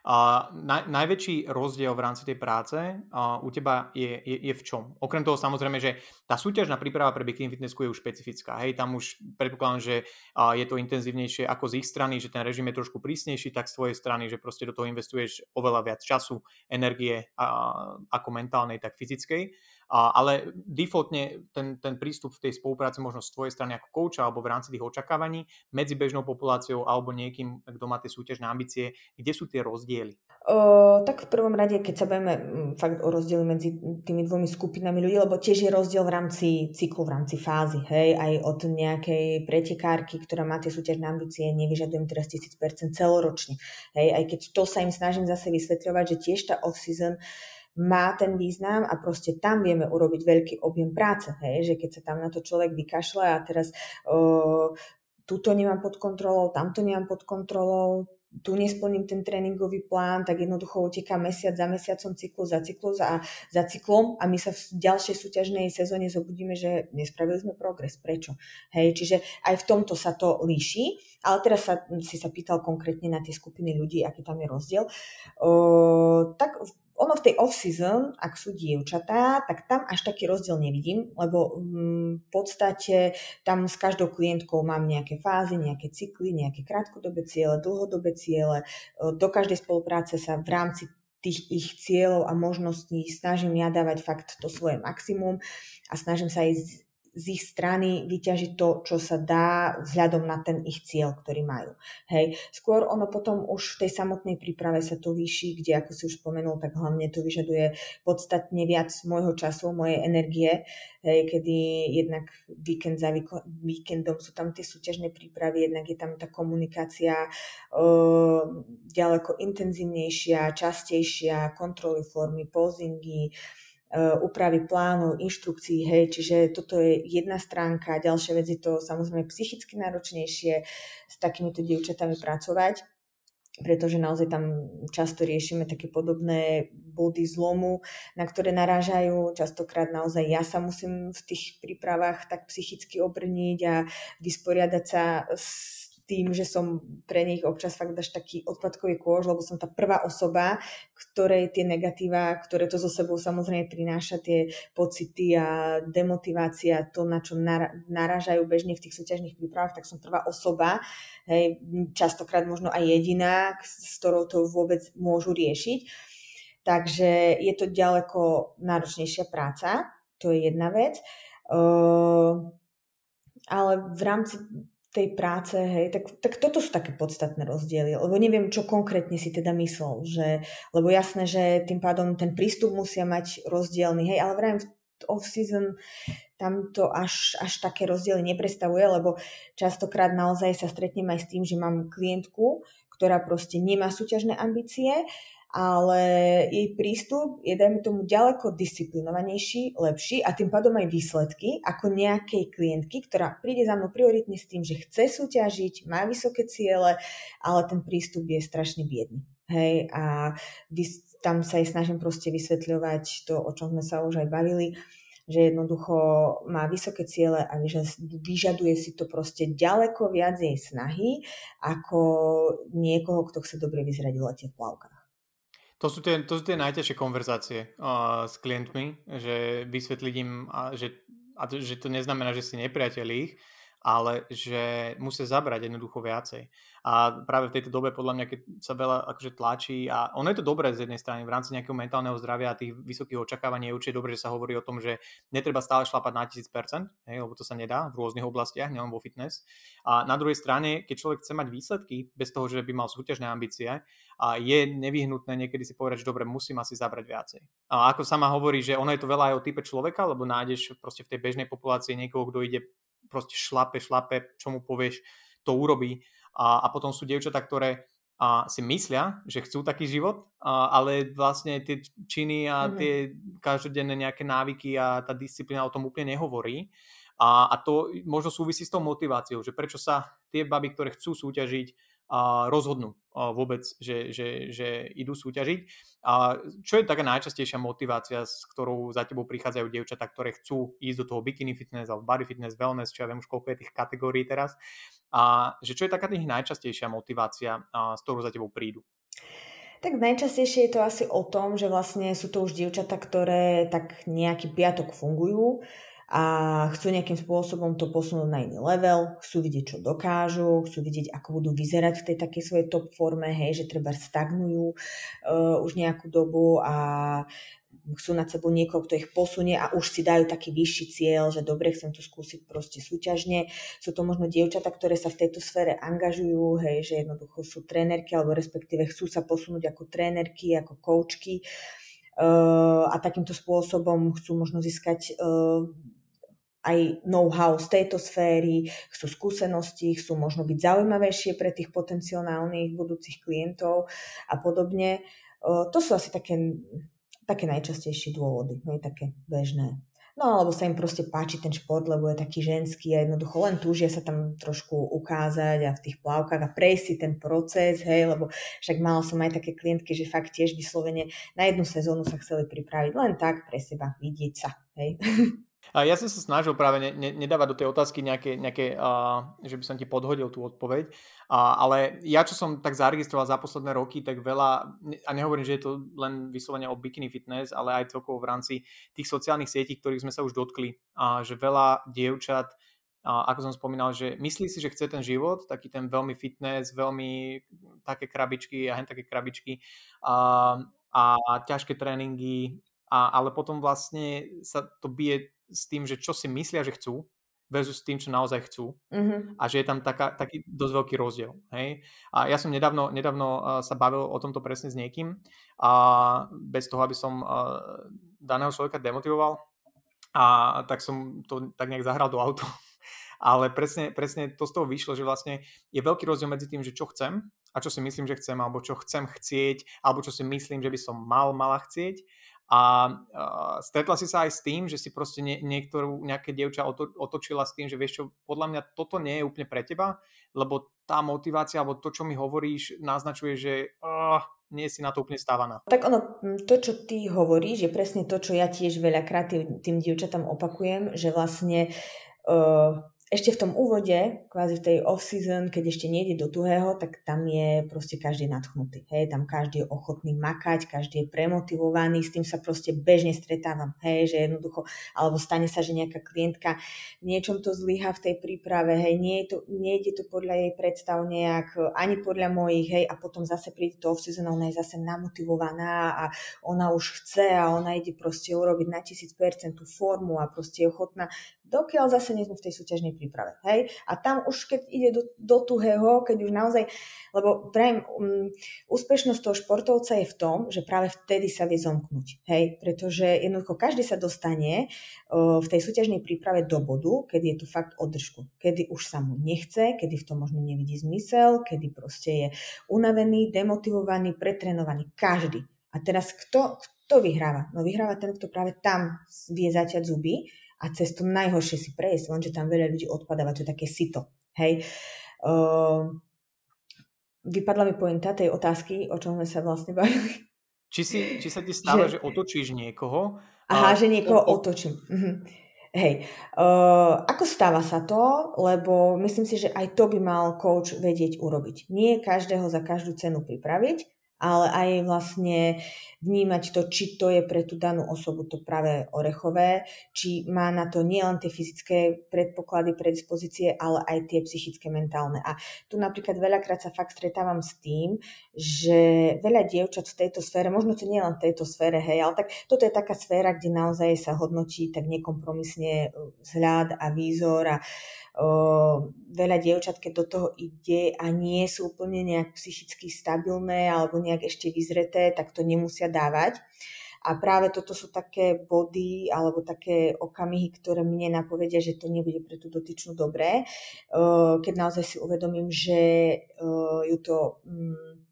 Speaker 1: A naj, najväčší rozdiel v rámci tej práce uh, u teba je, je, je v čom? Okrem toho samozrejme, že tá súťažná príprava pre bikini fitnessku je už špecifická. Hej, tam už predpokladám, že uh, je to intenzívnejšie ako z ich strany, že ten režim je trošku prísnejší, tak z tvojej strany, že proste do toho investuješ oveľa viac času, energie uh, ako mentálnej, tak fyzickej. Ale defaultne ten, ten prístup v tej spolupráci možno z tvojej strany ako kouča alebo v rámci tých očakávaní medzi bežnou populáciou alebo niekým, kto má tie súťažné ambície, kde sú tie rozdiely?
Speaker 2: O, tak v prvom rade, keď sa bavíme fakt o rozdieli medzi tými dvomi skupinami ľudí, lebo tiež je rozdiel v rámci cyklu, v rámci fázy, hej, aj od nejakej pretekárky, ktorá má tie súťažné ambície, nevyžadujem teraz 1000% celoročne, hej, aj keď to sa im snažím zase vysvetľovať, že tiež tá off-season má ten význam a proste tam vieme urobiť veľký objem práce. Hej? Že keď sa tam na to človek vykašle a teraz uh, tuto nemám pod kontrolou, tamto nemám pod kontrolou, tu nesplním ten tréningový plán, tak jednoducho uteká mesiac za mesiacom, cyklus za cyklus a za cyklom a my sa v ďalšej súťažnej sezóne zobudíme, že nespravili sme progres. Prečo? Hej, čiže aj v tomto sa to líši, ale teraz sa, si sa pýtal konkrétne na tie skupiny ľudí, aký tam je rozdiel. O, tak ono v tej off-season, ak sú dievčatá, tak tam až taký rozdiel nevidím, lebo mm, v podstate tam s každou klientkou mám nejaké fázy, nejaké cykly, nejaké krátkodobé ciele, dlhodobé ciele. Do každej spolupráce sa v rámci tých ich cieľov a možností snažím ja dávať fakt to svoje maximum a snažím sa aj z ich strany vyťažiť to, čo sa dá vzhľadom na ten ich cieľ, ktorý majú. Hej. Skôr ono potom už v tej samotnej príprave sa to líši, kde, ako si už spomenul, tak hlavne to vyžaduje podstatne viac môjho času, mojej energie, hej, kedy jednak víkend za víkendom sú tam tie súťažné prípravy, jednak je tam tá komunikácia o, ďaleko intenzívnejšia, častejšia, kontroly formy, pozingy, úpravy plánu, inštrukcií, hej, čiže toto je jedna stránka. Ďalšia vec je to samozrejme psychicky náročnejšie s takýmito dievčatami pracovať, pretože naozaj tam často riešime také podobné body zlomu, na ktoré narážajú. Častokrát naozaj ja sa musím v tých prípravách tak psychicky obrniť a vysporiadať sa s tým, že som pre nich občas fakt až taký odpadkový kôž, lebo som tá prvá osoba, ktorej tie negatíva, ktoré to so sebou samozrejme prináša, tie pocity a demotivácia, to, na čo naražajú bežne v tých súťažných prípravách, tak som prvá osoba, hej, častokrát možno aj jediná, s ktorou to vôbec môžu riešiť. Takže je to ďaleko náročnejšia práca, to je jedna vec. Uh, ale v rámci tej práce, hej, tak, tak toto sú také podstatné rozdiely, lebo neviem, čo konkrétne si teda myslel, že, lebo jasné, že tým pádom ten prístup musia mať rozdielny, hej, ale vrajím off-season tam to až, až také rozdiely neprestavuje, lebo častokrát naozaj sa stretnem aj s tým, že mám klientku, ktorá proste nemá súťažné ambície ale jej prístup je, dajme tomu, ďaleko disciplinovanejší, lepší a tým pádom aj výsledky ako nejakej klientky, ktorá príde za mnou prioritne s tým, že chce súťažiť, má vysoké ciele, ale ten prístup je strašne biedný. Hej, a tam sa aj snažím proste vysvetľovať to, o čom sme sa už aj bavili, že jednoducho má vysoké ciele a vyžaduje si to proste ďaleko viac jej snahy ako niekoho, kto chce dobre vyzerať v v plavkách.
Speaker 1: To sú tie, to sú tie najťažšie konverzácie uh, s klientmi, že vysvetliť im, a, že, a to, že to neznamená, že si nepriateľ ich, ale že musia zabrať jednoducho viacej. A práve v tejto dobe podľa mňa, keď sa veľa akože tlačí a ono je to dobré z jednej strany v rámci nejakého mentálneho zdravia a tých vysokých očakávaní je určite dobré, že sa hovorí o tom, že netreba stále šlapať na 1000%, hej, lebo to sa nedá v rôznych oblastiach, nielen vo fitness. A na druhej strane, keď človek chce mať výsledky bez toho, že by mal súťažné ambície, a je nevyhnutné niekedy si povedať, že dobre, musím asi zabrať viacej. A ako sama hovorí, že ono je to veľa aj o type človeka, lebo nájdeš proste v tej bežnej populácii niekoho, kto ide proste šlape, šlape, čo mu povieš, to urobí. A, a potom sú dievčatá, ktoré a si myslia, že chcú taký život, a, ale vlastne tie činy a tie každodenné nejaké návyky a tá disciplína o tom úplne nehovorí. A, a to možno súvisí s tou motiváciou, že prečo sa tie baby, ktoré chcú súťažiť, a rozhodnú a vôbec, že, že, že idú súťažiť. A čo je taká najčastejšia motivácia, s ktorou za tebou prichádzajú dievčatá, ktoré chcú ísť do toho bikini fitness alebo body fitness, wellness, čo ja viem už koľko je tých kategórií teraz. A že čo je taká tých najčastejšia motivácia, a, s ktorou za tebou prídu?
Speaker 2: Tak najčastejšie je to asi o tom, že vlastne sú to už dievčatá, ktoré tak nejaký piatok fungujú, a chcú nejakým spôsobom to posunúť na iný level, chcú vidieť, čo dokážu, chcú vidieť, ako budú vyzerať v tej takej svojej top forme, hej, že treba stagnujú uh, už nejakú dobu a chcú nad sebou niekoho, kto ich posunie a už si dajú taký vyšší cieľ, že dobre, chcem to skúsiť proste súťažne. Sú to možno dievčata, ktoré sa v tejto sfére angažujú, hej, že jednoducho sú trénerky alebo respektíve chcú sa posunúť ako trénerky, ako koučky uh, a takýmto spôsobom chcú možno získať uh, aj know-how z tejto sféry, chcú skúsenosti, chcú možno byť zaujímavejšie pre tých potenciálnych budúcich klientov a podobne. To sú asi také, také najčastejšie dôvody, no také bežné. no alebo sa im proste páči ten šport, lebo je taký ženský a jednoducho len túžia sa tam trošku ukázať a v tých plavkách a prejsť si ten proces, hej, lebo však mala som aj také klientky, že fakt tiež vyslovene na jednu sezónu sa chceli pripraviť len tak pre seba, vidieť sa, hej.
Speaker 1: A ja som sa snažil práve ne, ne, nedávať do tej otázky nejaké, nejaké uh, že by som ti podhodil tú odpoveď, uh, ale ja, čo som tak zaregistroval za posledné roky, tak veľa, a nehovorím, že je to len vyslovene o bikini fitness, ale aj celkovo v rámci tých sociálnych sietí, ktorých sme sa už dotkli, uh, že veľa dievčat, uh, ako som spomínal, že myslí si, že chce ten život, taký ten veľmi fitness, veľmi také krabičky a hen také krabičky uh, a ťažké tréningy, a, ale potom vlastne sa to bije s tým, že čo si myslia, že chcú, versus tým, čo naozaj chcú. Mm-hmm. A že je tam taká, taký dosť veľký rozdiel. Hej? A ja som nedávno, nedávno uh, sa bavil o tomto presne s niekým a bez toho, aby som uh, daného človeka demotivoval a tak som to tak nejak zahral do auta. Ale presne, presne to z toho vyšlo, že vlastne je veľký rozdiel medzi tým, že čo chcem a čo si myslím, že chcem, alebo čo chcem chcieť, alebo čo si myslím, že by som mal, mala chcieť a uh, stretla si sa aj s tým, že si proste nie, niektorú, nejaké dievča oto, otočila s tým, že vieš čo, podľa mňa toto nie je úplne pre teba, lebo tá motivácia, alebo to, čo mi hovoríš, naznačuje, že uh, nie si na to úplne stávaná.
Speaker 2: Tak ono, to, čo ty hovoríš, je presne to, čo ja tiež veľakrát tým, tým dievčatám opakujem, že vlastne uh, ešte v tom úvode, kvázi v tej off-season, keď ešte nejde do tuhého, tak tam je proste každý nadchnutý. Hej, tam každý je ochotný makať, každý je premotivovaný, s tým sa proste bežne stretávam. Hej, že jednoducho, alebo stane sa, že nejaká klientka niečom to zlyha v tej príprave, hej, nie je to, nejde to podľa jej predstav nejak, ani podľa mojich, hej, a potom zase príde to off-season, ona je zase namotivovaná a ona už chce a ona ide proste urobiť na tisíc percent tú formu a proste je ochotná dokiaľ zase nie sme v tej súťažnej príprave. Hej? A tam už keď ide do, do tuhého, keď už naozaj, lebo prajem, um, úspešnosť toho športovca je v tom, že práve vtedy sa vie zomknúť. Hej? Pretože jednoducho každý sa dostane uh, v tej súťažnej príprave do bodu, kedy je tu fakt održku. Kedy už sa mu nechce, kedy v tom možno nevidí zmysel, kedy proste je unavený, demotivovaný, pretrenovaný. Každý. A teraz kto, kto vyhráva? No vyhráva ten, kto práve tam vie zaťať zuby a cez to najhoršie si prejsť, lenže tam veľa ľudí odpadáva, to je také sito. Hej. Uh, vypadla mi pointa tej otázky, o čom sme sa vlastne bavili.
Speaker 1: Či, si, či sa ti stáva, že, že otočíš niekoho?
Speaker 2: Aha, a... že niekoho o... otočím. Mhm. Hej, uh, ako stáva sa to, lebo myslím si, že aj to by mal coach vedieť urobiť. Nie každého za každú cenu pripraviť, ale aj vlastne vnímať to, či to je pre tú danú osobu to práve orechové, či má na to nielen tie fyzické predpoklady, predispozície, ale aj tie psychické, mentálne. A tu napríklad veľakrát sa fakt stretávam s tým, že veľa dievčat v tejto sfére, možno to nie len v tejto sfére, hej, ale tak toto je taká sféra, kde naozaj sa hodnotí tak nekompromisne vzhľad a výzor a o, veľa dievčat, keď do toho ide a nie sú úplne nejak psychicky stabilné alebo nejak ešte vyzreté, tak to nemusia dávať. A práve toto sú také body alebo také okamihy, ktoré mne napovedia, že to nebude pre tú dotyčnú dobré. Keď naozaj si uvedomím, že ju to mm,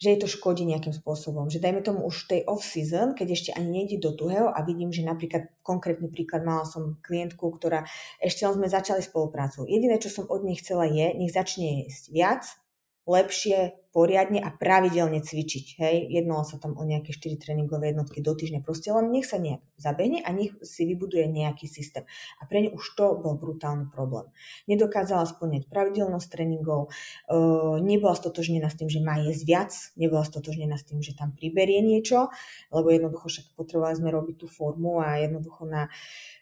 Speaker 2: že jej to škodí nejakým spôsobom. Že dajme tomu už tej off-season, keď ešte ani nejde do tuhého a vidím, že napríklad konkrétny príklad, mala som klientku, ktorá ešte len sme začali spoluprácu. Jediné, čo som od nej chcela je, nech začne jesť viac, lepšie, poriadne a pravidelne cvičiť. Hej, jednalo sa tam o nejaké 4 tréningové jednotky do týždňa. Proste len nech sa nejak zabehne a nech si vybuduje nejaký systém. A pre ňu už to bol brutálny problém. Nedokázala splňať pravidelnosť tréningov, uh, nebola stotožnená s tým, že má jesť viac, nebola stotožnená s tým, že tam priberie niečo, lebo jednoducho však potrebovali sme robiť tú formu a jednoducho na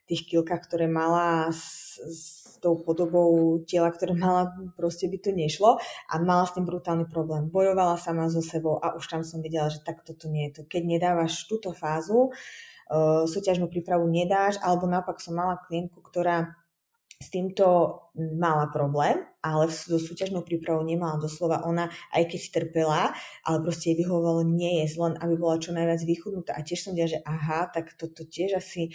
Speaker 2: tých kilkách, ktoré mala s, s tou podobou tela, ktoré mala, proste by to nešlo a mala s tým brutálny problém. Bojovala sama so sebou a už tam som videla, že tak toto nie je to. Keď nedávaš túto fázu, uh, súťažnú prípravu nedáš, alebo naopak som mala klientku, ktorá s týmto mala problém, ale so súťažnou prípravou nemala doslova ona, aj keď trpela, ale proste jej vyhovovalo nie je len, aby bola čo najviac vychudnutá. A tiež som vedela, že aha, tak toto tiež asi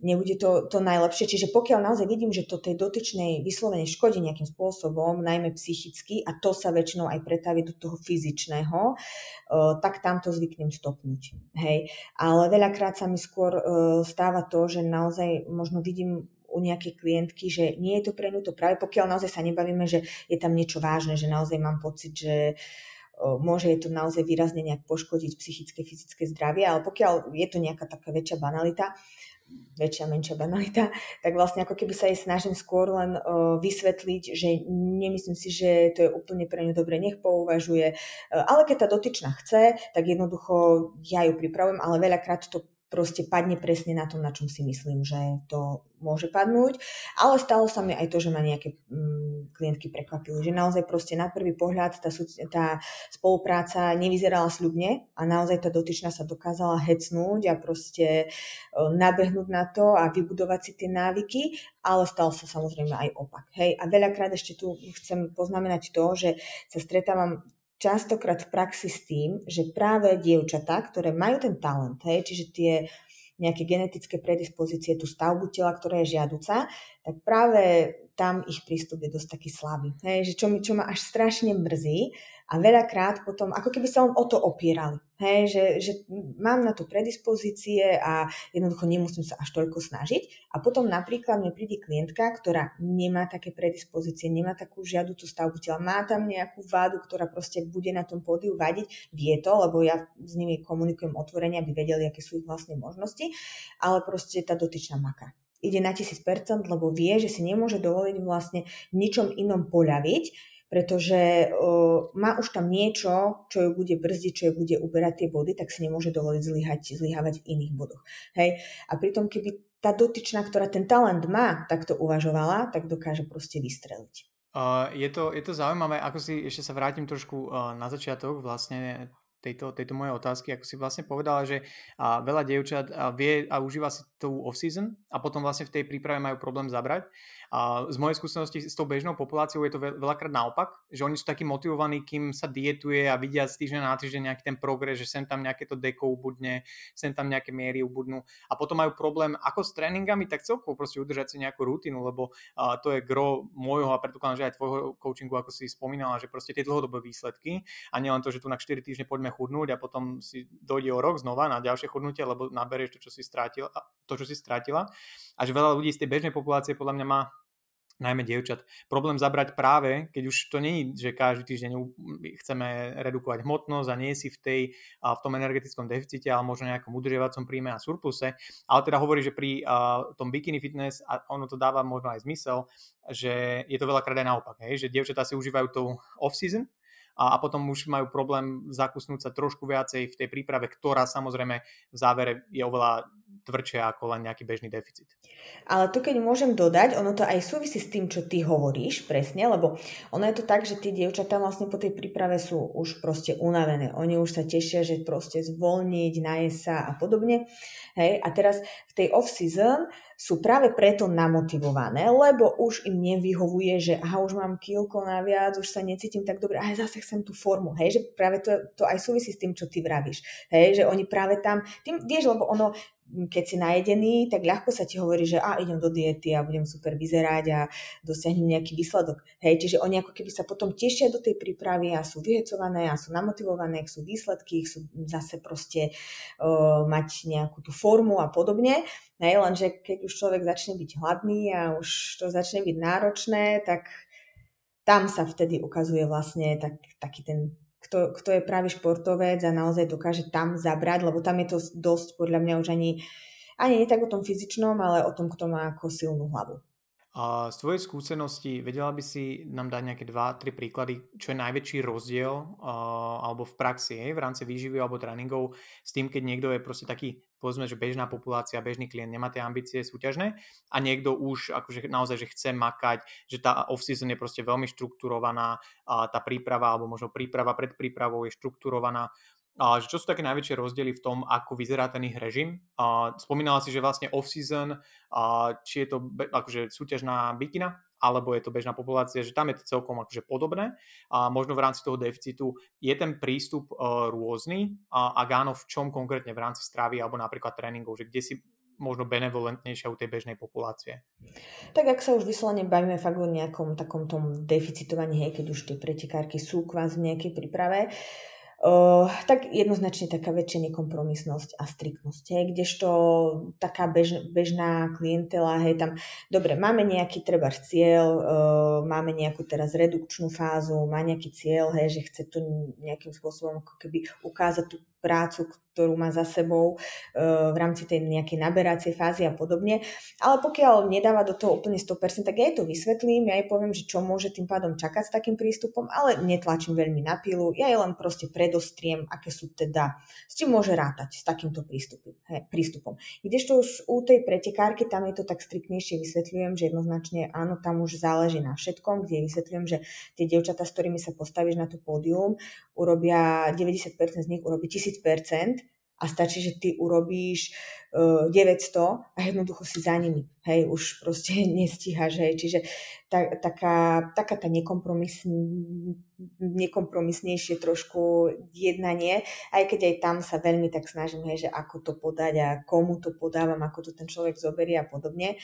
Speaker 2: nebude to, to najlepšie. Čiže pokiaľ naozaj vidím, že to tej dotyčnej vyslovene škodí nejakým spôsobom, najmä psychicky, a to sa väčšinou aj pretaví do toho fyzičného, uh, tak tam to zvyknem stopnúť. Hej. Ale veľakrát sa mi skôr uh, stáva to, že naozaj možno vidím u nejakej klientky, že nie je to pre ňu to práve, pokiaľ naozaj sa nebavíme, že je tam niečo vážne, že naozaj mám pocit, že môže je to naozaj výrazne nejak poškodiť psychické, fyzické zdravie, ale pokiaľ je to nejaká taká väčšia banalita, väčšia, menšia banalita, tak vlastne ako keby sa jej snažím skôr len uh, vysvetliť, že nemyslím si, že to je úplne pre ňu dobre, nech pouvažuje, uh, ale keď tá dotyčná chce, tak jednoducho ja ju pripravujem, ale veľakrát to proste padne presne na tom, na čom si myslím, že to môže padnúť. Ale stalo sa mi aj to, že ma nejaké mm, klientky prekvapili, že naozaj proste na prvý pohľad tá, tá spolupráca nevyzerala sľubne a naozaj tá dotyčná sa dokázala hecnúť a proste uh, nabehnúť na to a vybudovať si tie návyky, ale stal sa samozrejme aj opak. Hej? A veľakrát ešte tu chcem poznamenať to, že sa stretávam častokrát v praxi s tým, že práve dievčatá, ktoré majú ten talent, hej, čiže tie nejaké genetické predispozície, tú stavbu tela, ktorá je žiaduca, tak práve tam ich prístup je dosť taký slabý. Hej, že čo, mi, čo ma až strašne mrzí, a veľakrát potom, ako keby sa len o to opierali. Hej, že, že mám na to predispozície a jednoducho nemusím sa až toľko snažiť. A potom napríklad mi príde klientka, ktorá nemá také predispozície, nemá takú žiaducú stavbu tela, má tam nejakú vádu, ktorá proste bude na tom pódiu vadiť. Vie to, lebo ja s nimi komunikujem otvorene, aby vedeli, aké sú ich vlastné možnosti, ale proste tá dotyčná maka ide na 1000%, lebo vie, že si nemôže dovoliť vlastne ničom inom poľaviť, pretože uh, má už tam niečo, čo ju bude brzdiť, čo ju bude uberať tie body, tak si nemôže dovoliť zlyhať, zlyhávať v iných bodoch. Hej? A pritom, keby tá dotyčná, ktorá ten talent má, takto uvažovala, tak dokáže proste vystreliť.
Speaker 1: Uh, je, to, je to zaujímavé, ako si ešte sa vrátim trošku uh, na začiatok vlastne tejto, tejto mojej otázky, ako si vlastne povedala, že a veľa dievčat a vie a užíva si tú off-season a potom vlastne v tej príprave majú problém zabrať. A z mojej skúsenosti s tou bežnou populáciou je to veľakrát naopak, že oni sú takí motivovaní, kým sa dietuje a vidia z týždňa na týždeň nejaký ten progres, že sem tam nejaké to deko ubudne, sem tam nejaké miery ubudnú a potom majú problém ako s tréningami, tak celkovo proste udržať si nejakú rutinu, lebo to je gro môjho a predpokladám, že aj tvojho coachingu, ako si spomínala, že proste tie dlhodobé výsledky a nielen to, že tu na 4 týždne poďme chudnúť a potom si dojde o rok znova na ďalšie chudnutie, lebo naberieš to, čo si stratila, to, čo si stratila. A že veľa ľudí z tej bežnej populácie podľa mňa má najmä dievčat, problém zabrať práve, keď už to nie je, že každý týždeň chceme redukovať hmotnosť a nie si v, tej, v tom energetickom deficite, ale možno nejakom udržiavacom príjme a surpluse. Ale teda hovorí, že pri tom bikini fitness, a ono to dáva možno aj zmysel, že je to veľakrát aj naopak, hej? že dievčatá si užívajú tou off-season, a, a potom už majú problém zakusnúť sa trošku viacej v tej príprave, ktorá samozrejme v závere je oveľa tvrdšia ako len nejaký bežný deficit.
Speaker 2: Ale tu keď môžem dodať, ono to aj súvisí s tým, čo ty hovoríš presne, lebo ono je to tak, že tie dievčatá vlastne po tej príprave sú už proste unavené. Oni už sa tešia, že proste zvolniť, najesť sa a podobne. Hej, a teraz v tej off-season sú práve preto namotivované, lebo už im nevyhovuje, že aha, už mám kilko naviac, už sa necítim tak dobre, aj zase chcem tú formu, hej, že práve to, to aj súvisí s tým, čo ty vravíš, hej, že oni práve tam, tým, vieš, lebo ono, keď si najedený, tak ľahko sa ti hovorí, že a idem do diety a budem super vyzerať a dosiahnem nejaký výsledok. Hej, čiže oni ako keby sa potom tešia do tej prípravy a sú vyhecované a sú namotivované, sú výsledky, chcú zase proste uh, mať nejakú tú formu a podobne. Hej, lenže keď už človek začne byť hladný a už to začne byť náročné, tak tam sa vtedy ukazuje vlastne tak, taký ten kto, kto je práve športovec a naozaj dokáže tam zabrať, lebo tam je to dosť podľa mňa už ani, ani nie tak o tom fyzičnom, ale o tom, kto má ako silnú hlavu.
Speaker 1: A z tvojej skúsenosti vedela by si nám dať nejaké dva, tri príklady, čo je najväčší rozdiel uh, alebo v praxi, hej, v rámci výživy alebo tréningov s tým, keď niekto je proste taký, povedzme, že bežná populácia, bežný klient nemá tie ambície súťažné a niekto už akože naozaj, že chce makať, že tá off-season je proste veľmi štrukturovaná, a tá príprava alebo možno príprava pred prípravou je štrukturovaná a čo sú také najväčšie rozdiely v tom, ako vyzerá ten ich režim? Spomínala si, že vlastne off-season, či je to akože súťažná bikina, alebo je to bežná populácia, že tam je to celkom akože podobné. A možno v rámci toho deficitu je ten prístup uh, rôzny a, a áno, v čom konkrétne v rámci stravy alebo napríklad tréningov, že kde si možno benevolentnejšia u tej bežnej populácie.
Speaker 2: Tak ak sa už vyslovene bavíme fakt o nejakom takom tom deficitovaní, hej, keď už tie pretekárky sú kvázi v nejakej príprave, Uh, tak jednoznačne taká väčšia nekompromisnosť a striktnosť, hej, kdežto taká bež, bežná klientela, hej, tam, dobre, máme nejaký treba cieľ, uh, máme nejakú teraz redukčnú fázu, má nejaký cieľ, hej, že chce to nejakým spôsobom ako keby ukázať tú prácu, ktorú má za sebou e, v rámci tej nejakej naberacej fázy a podobne. Ale pokiaľ nedáva do toho úplne 100%, tak ja jej to vysvetlím, ja jej poviem, že čo môže tým pádom čakať s takým prístupom, ale netlačím veľmi na pilu, ja jej len proste predostriem, aké sú teda, s čím môže rátať s takýmto prístupom. He, prístupom. Kdežto už u tej pretekárky, tam je to tak striktnejšie vysvetľujem, že jednoznačne áno, tam už záleží na všetkom, kde vysvetľujem, že tie dievčatá, s ktorými sa postavíš na tú pódium, urobia 90% z nich urobí 1000% a stačí, že ty urobíš uh, e, 900 a jednoducho si za nimi. Hej, už proste nestíhaš, hej. Čiže ta, taká, taká tá nekompromis, nekompromisnejšie trošku jednanie, aj keď aj tam sa veľmi tak snažím, hej, že ako to podať a komu to podávam, ako to ten človek zoberie a podobne.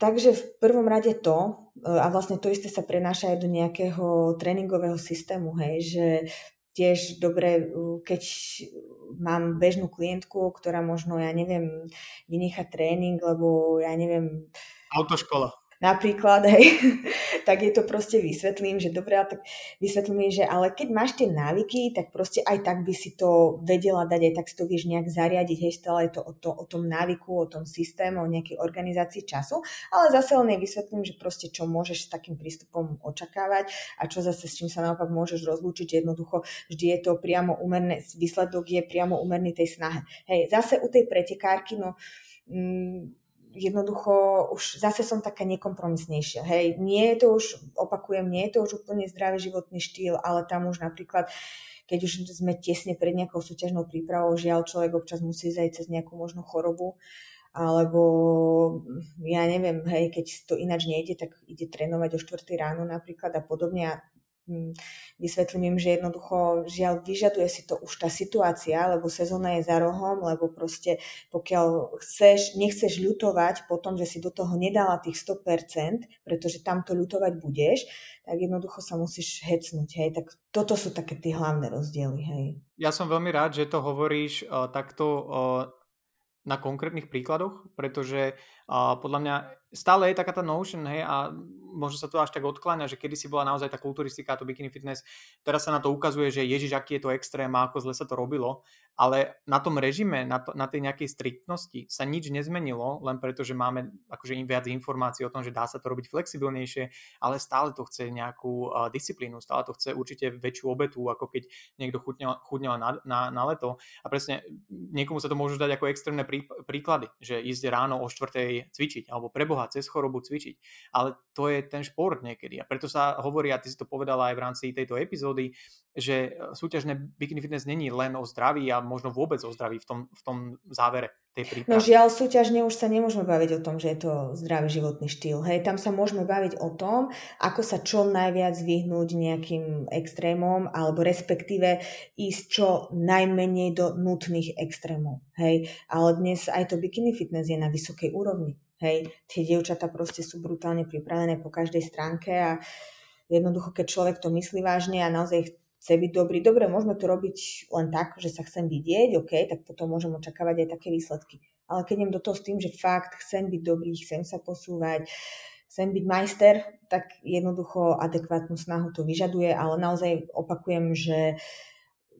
Speaker 2: Takže v prvom rade to, e, a vlastne to isté sa prenáša aj do nejakého tréningového systému, hej, že tiež dobre, keď mám bežnú klientku, ktorá možno, ja neviem, vynechať tréning, lebo ja neviem...
Speaker 1: Autoškola.
Speaker 2: napríklad, hej, tak je to proste vysvetlím, že dobre, tak vysvetlím jej, že ale keď máš tie návyky, tak proste aj tak by si to vedela dať, aj tak si to vieš nejak zariadiť, hej, stále je to o, to o tom návyku, o tom systému, o nejakej organizácii času, ale zase len vysvetlím, že proste čo môžeš s takým prístupom očakávať a čo zase s čím sa naopak môžeš rozlúčiť, jednoducho vždy je to priamo umerné, výsledok je priamo umerný tej snahe. Hej, zase u tej pretekárky, no mm, jednoducho už zase som taká nekompromisnejšia. Hej, nie je to už, opakujem, nie je to už úplne zdravý životný štýl, ale tam už napríklad keď už sme tesne pred nejakou súťažnou prípravou, žiaľ človek občas musí zajť cez nejakú možnú chorobu, alebo ja neviem, hej, keď to ináč nejde, tak ide trénovať o 4 ráno napríklad a podobne a Vysvetlím im, že jednoducho žiaľ vyžaduje si to už tá situácia, lebo sezóna je za rohom, lebo proste pokiaľ chceš, nechceš ľutovať po tom, že si do toho nedala tých 100%, pretože tam to ľutovať budeš, tak jednoducho sa musíš hecnúť, hej, tak toto sú také tie hlavné rozdiely, hej.
Speaker 1: Ja som veľmi rád, že to hovoríš uh, takto uh, na konkrétnych príkladoch, pretože podľa mňa stále je taká tá notion, hej, a možno sa to až tak odkláňa, že kedy si bola naozaj tá kulturistika, to bikini fitness, teraz sa na to ukazuje, že ježiš, aký je to extrém a ako zle sa to robilo, ale na tom režime, na, to, na tej nejakej striktnosti sa nič nezmenilo, len preto, že máme akože viac informácií o tom, že dá sa to robiť flexibilnejšie, ale stále to chce nejakú uh, disciplínu, stále to chce určite väčšiu obetu, ako keď niekto chudnel, chudnel na, na, na leto. A presne niekomu sa to môžu dať ako extrémne prí, príklady, že ísť ráno o cvičiť, alebo preboha pomáhať cez chorobu cvičiť. Ale to je ten šport niekedy. A preto sa hovorí, a ty si to povedala aj v rámci tejto epizódy, že e, súťažné bikini fitness není len o zdraví a možno vôbec o zdraví v tom, v tom závere tej prípravy.
Speaker 2: No žiaľ, súťažne už sa nemôžeme baviť o tom, že je to zdravý životný štýl. Hej, tam sa môžeme baviť o tom, ako sa čo najviac vyhnúť nejakým extrémom, alebo respektíve ísť čo najmenej do nutných extrémov. Hej, ale dnes aj to bikini fitness je na vysokej úrovni. Hej, tie dievčatá proste sú brutálne pripravené po každej stránke a jednoducho, keď človek to myslí vážne a naozaj chce byť dobrý, dobre, môžeme to robiť len tak, že sa chcem vidieť, OK, tak potom môžem očakávať aj také výsledky. Ale keď idem do toho s tým, že fakt chcem byť dobrý, chcem sa posúvať, chcem byť majster, tak jednoducho adekvátnu snahu to vyžaduje, ale naozaj opakujem, že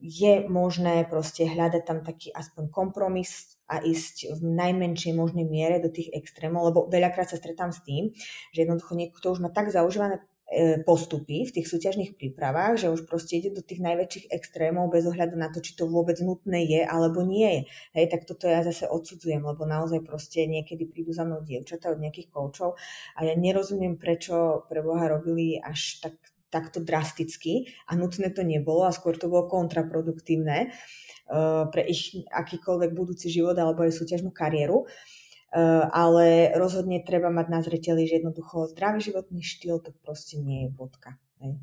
Speaker 2: je možné proste hľadať tam taký aspoň kompromis a ísť v najmenšej možnej miere do tých extrémov, lebo veľakrát sa stretám s tým, že jednoducho niekto už má tak zaužívané postupy v tých súťažných prípravách, že už proste ide do tých najväčších extrémov bez ohľadu na to, či to vôbec nutné je alebo nie je. Hej, tak toto ja zase odsudzujem, lebo naozaj proste niekedy prídu za mnou dievčatá od nejakých koučov a ja nerozumiem, prečo pre Boha robili až tak takto drasticky a nutné to nebolo a skôr to bolo kontraproduktívne. Eh, pre ich akýkoľvek budúci život alebo aj súťažnú kariéru. Eh, ale rozhodne treba mať na zreteli, že jednoducho zdravý životný štýl to proste nie je bodka. Hej.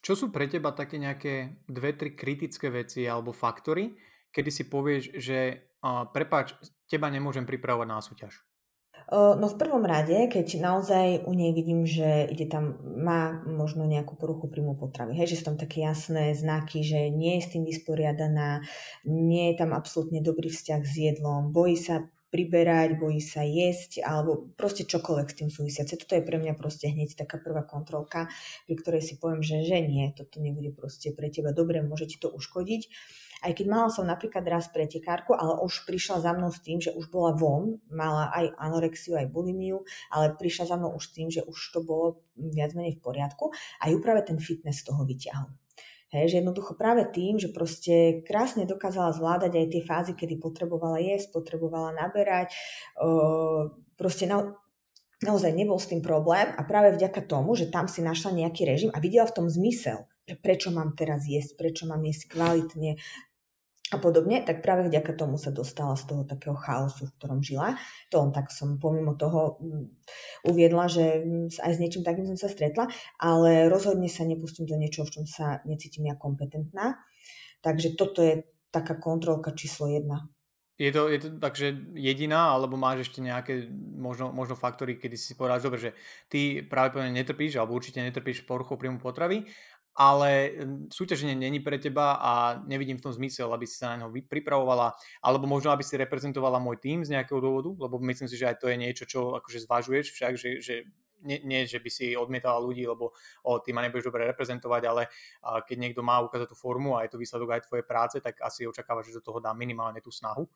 Speaker 1: Čo sú pre teba také nejaké dve, tri kritické veci alebo faktory, kedy si povieš, že uh, prepáč, teba nemôžem pripravovať na súťaž?
Speaker 2: No v prvom rade, keď naozaj u nej vidím, že ide tam, má možno nejakú poruchu príjmu potravy, hej, že sú tam také jasné znaky, že nie je s tým vysporiadaná, nie je tam absolútne dobrý vzťah s jedlom, bojí sa priberať, bojí sa jesť, alebo proste čokoľvek s tým súvisiace. Toto je pre mňa proste hneď taká prvá kontrolka, pri ktorej si poviem, že, že nie, toto nebude proste pre teba dobre, môže ti to uškodiť. Aj keď mala som napríklad raz pretekárku, ale už prišla za mnou s tým, že už bola von, mala aj anorexiu, aj bulimiu, ale prišla za mnou už s tým, že už to bolo viac menej v poriadku a ju práve ten fitness z toho vyťahol. Hej, že jednoducho práve tým, že proste krásne dokázala zvládať aj tie fázy, kedy potrebovala jesť, potrebovala naberať, proste na, naozaj nebol s tým problém a práve vďaka tomu, že tam si našla nejaký režim a videla v tom zmysel, prečo mám teraz jesť, prečo mám jesť kvalitne, a podobne, tak práve vďaka tomu sa dostala z toho takého chaosu, v ktorom žila. To on tak som pomimo toho mm, uviedla, že mm, aj s niečím takým som sa stretla, ale rozhodne sa nepustím do niečoho, v čom sa necítim ja kompetentná. Takže toto je taká kontrolka číslo jedna.
Speaker 1: Je to, je to takže jediná, alebo máš ešte nejaké možno, možno faktory, kedy si povedal, dobre, že ty práve netrpíš, alebo určite netrpíš poruchou príjmu potravy, ale súťaženie není pre teba a nevidím v tom zmysel, aby si sa na neho pripravovala, alebo možno, aby si reprezentovala môj tým z nejakého dôvodu, lebo myslím si, že aj to je niečo, čo akože zvažuješ však, že, že nie, nie, že by si odmietala ľudí, lebo o, ty ma nebudeš dobre reprezentovať, ale a, keď niekto má ukázať tú formu a je to výsledok aj tvojej práce, tak asi očakávaš, že do toho dá minimálne tú snahu.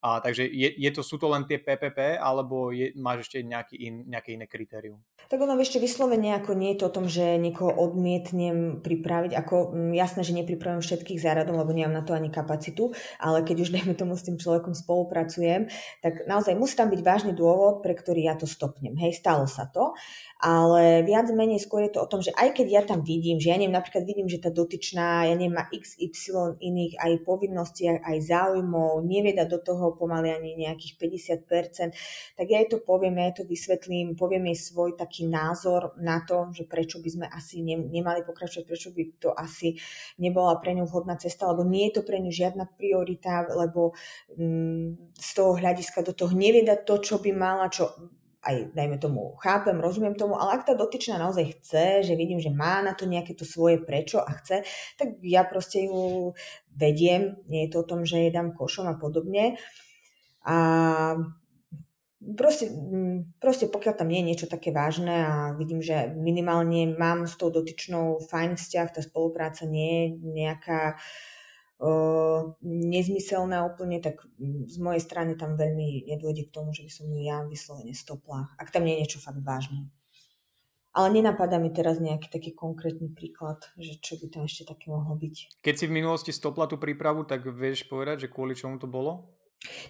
Speaker 1: A, takže je, je to, sú to len tie PPP, alebo je, máš ešte nejaký in, nejaké iné kritérium?
Speaker 2: Tak ono ešte vyslovene ako nie je to o tom, že niekoho odmietnem pripraviť, ako m, mm, jasné, že nepripravím všetkých záradom, lebo nemám na to ani kapacitu, ale keď už dajme tomu s tým človekom spolupracujem, tak naozaj musí tam byť vážny dôvod, pre ktorý ja to stopnem. Hej, stalo sa to ale viac menej skôr je to o tom, že aj keď ja tam vidím, že ja neviem, napríklad vidím, že tá dotyčná, ja neviem, má XY iných aj povinností, aj záujmov, nevie do toho pomaly ani nejakých 50%, tak ja jej to poviem, ja jej to vysvetlím, poviem jej svoj taký názor na to, že prečo by sme asi nemali pokračovať, prečo by to asi nebola pre ňu vhodná cesta, lebo nie je to pre ňu žiadna priorita, lebo mm, z toho hľadiska do toho nevie to, čo by mala, čo aj, dajme tomu, chápem, rozumiem tomu, ale ak tá dotyčná naozaj chce, že vidím, že má na to nejaké to svoje prečo a chce, tak ja proste ju vediem, nie je to o tom, že jej dám košom a podobne. A proste, mm, proste pokiaľ tam nie je niečo také vážne a vidím, že minimálne mám s tou dotyčnou fajn vzťah, tá spolupráca nie je nejaká uh, nezmyselná úplne, tak z mojej strany tam veľmi nedôjde k tomu, že by som ju ja vyslovene stopla, ak tam nie je niečo fakt vážne. Ale nenapadá mi teraz nejaký taký konkrétny príklad, že čo by tam ešte také mohlo byť.
Speaker 1: Keď si v minulosti stopla tú prípravu, tak vieš povedať, že kvôli čomu to bolo?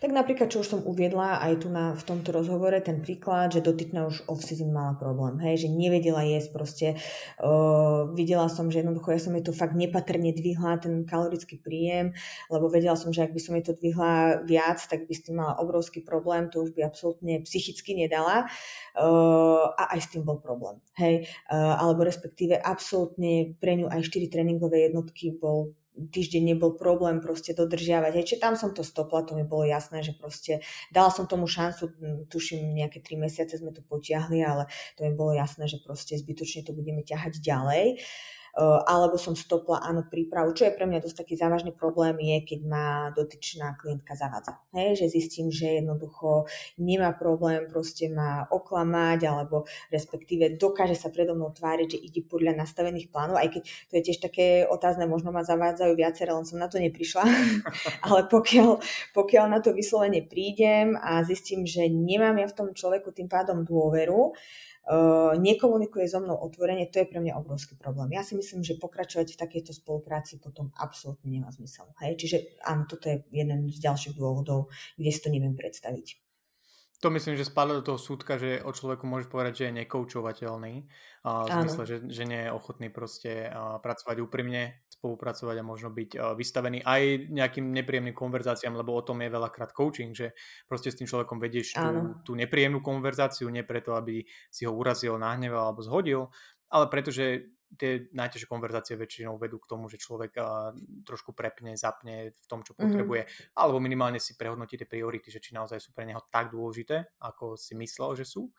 Speaker 2: Tak napríklad, čo už som uviedla aj tu na, v tomto rozhovore, ten príklad, že dotyčná už off-season mala problém, hej, že nevedela jesť proste. Uh, videla som, že jednoducho ja som jej to fakt nepatrne dvihla, ten kalorický príjem, lebo vedela som, že ak by som jej to dvihla viac, tak by s tým mala obrovský problém, to už by absolútne psychicky nedala uh, a aj s tým bol problém, hej. Uh, alebo respektíve absolútne pre ňu aj 4 tréningové jednotky bol týždeň nebol problém proste dodržiavať. Čiže tam som to stopla, to mi bolo jasné, že proste dala som tomu šancu, tuším nejaké tri mesiace sme to potiahli, ale to mi bolo jasné, že proste zbytočne to budeme ťahať ďalej. Uh, alebo som stopla áno prípravu. Čo je pre mňa dosť taký závažný problém je, keď ma dotyčná klientka zavádza. Hej, že zistím, že jednoducho nemá problém proste ma oklamať alebo respektíve dokáže sa predo mnou tváriť, že ide podľa nastavených plánov, aj keď to je tiež také otázne, možno ma zavádzajú viaceré, len som na to neprišla. Ale pokiaľ, pokiaľ na to vyslovene prídem a zistím, že nemám ja v tom človeku tým pádom dôveru, nekomunikuje so mnou otvorene, to je pre mňa obrovský problém. Ja si myslím, že pokračovať v takejto spolupráci potom absolútne nemá zmysel. Hej? Čiže áno, toto je jeden z ďalších dôvodov, kde si to neviem predstaviť.
Speaker 1: To myslím, že spadlo do toho súdka, že o človeku môžeš povedať, že je nekoučovateľný. A v zmysle, že, že nie je ochotný proste pracovať úprimne, spolupracovať a možno byť vystavený aj nejakým nepríjemným konverzáciám, lebo o tom je veľakrát coaching, že proste s tým človekom vedieš tú, tú nepríjemnú konverzáciu, nie preto, aby si ho urazil, nahneval alebo zhodil, ale pretože tie najťažšie konverzácie väčšinou vedú k tomu, že človek uh, trošku prepne, zapne v tom, čo mhm. potrebuje, mm-hmm. alebo minimálne si prehodnotí tie priority, že či naozaj sú pre neho tak dôležité, ako si myslel, že sú.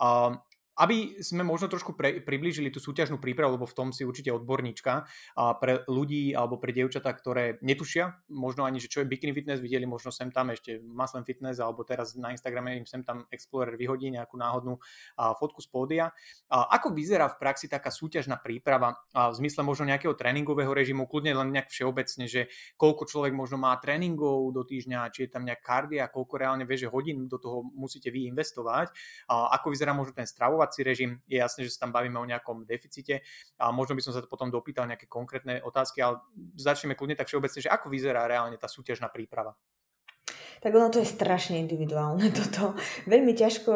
Speaker 1: Uh, aby sme možno trošku pre, priblížili tú súťažnú prípravu, lebo v tom si určite odborníčka a pre ľudí alebo pre dievčatá, ktoré netušia, možno ani, že čo je bikini fitness, videli možno sem tam ešte Muslim fitness alebo teraz na Instagrame im sem tam Explorer vyhodí nejakú náhodnú a, fotku z pódia. A, ako vyzerá v praxi taká súťažná príprava a, v zmysle možno nejakého tréningového režimu, kľudne len nejak všeobecne, že koľko človek možno má tréningov do týždňa, či je tam nejak kardia, koľko reálne vie, že hodín do toho musíte vy investovať, a, ako vyzerá možno ten stravovať stravovací režim. Je jasné, že sa tam bavíme o nejakom deficite a možno by som sa potom dopýtal nejaké konkrétne otázky, ale začneme kľudne tak všeobecne, že ako vyzerá reálne tá súťažná príprava.
Speaker 2: Tak ono to je strašne individuálne toto. Veľmi ťažko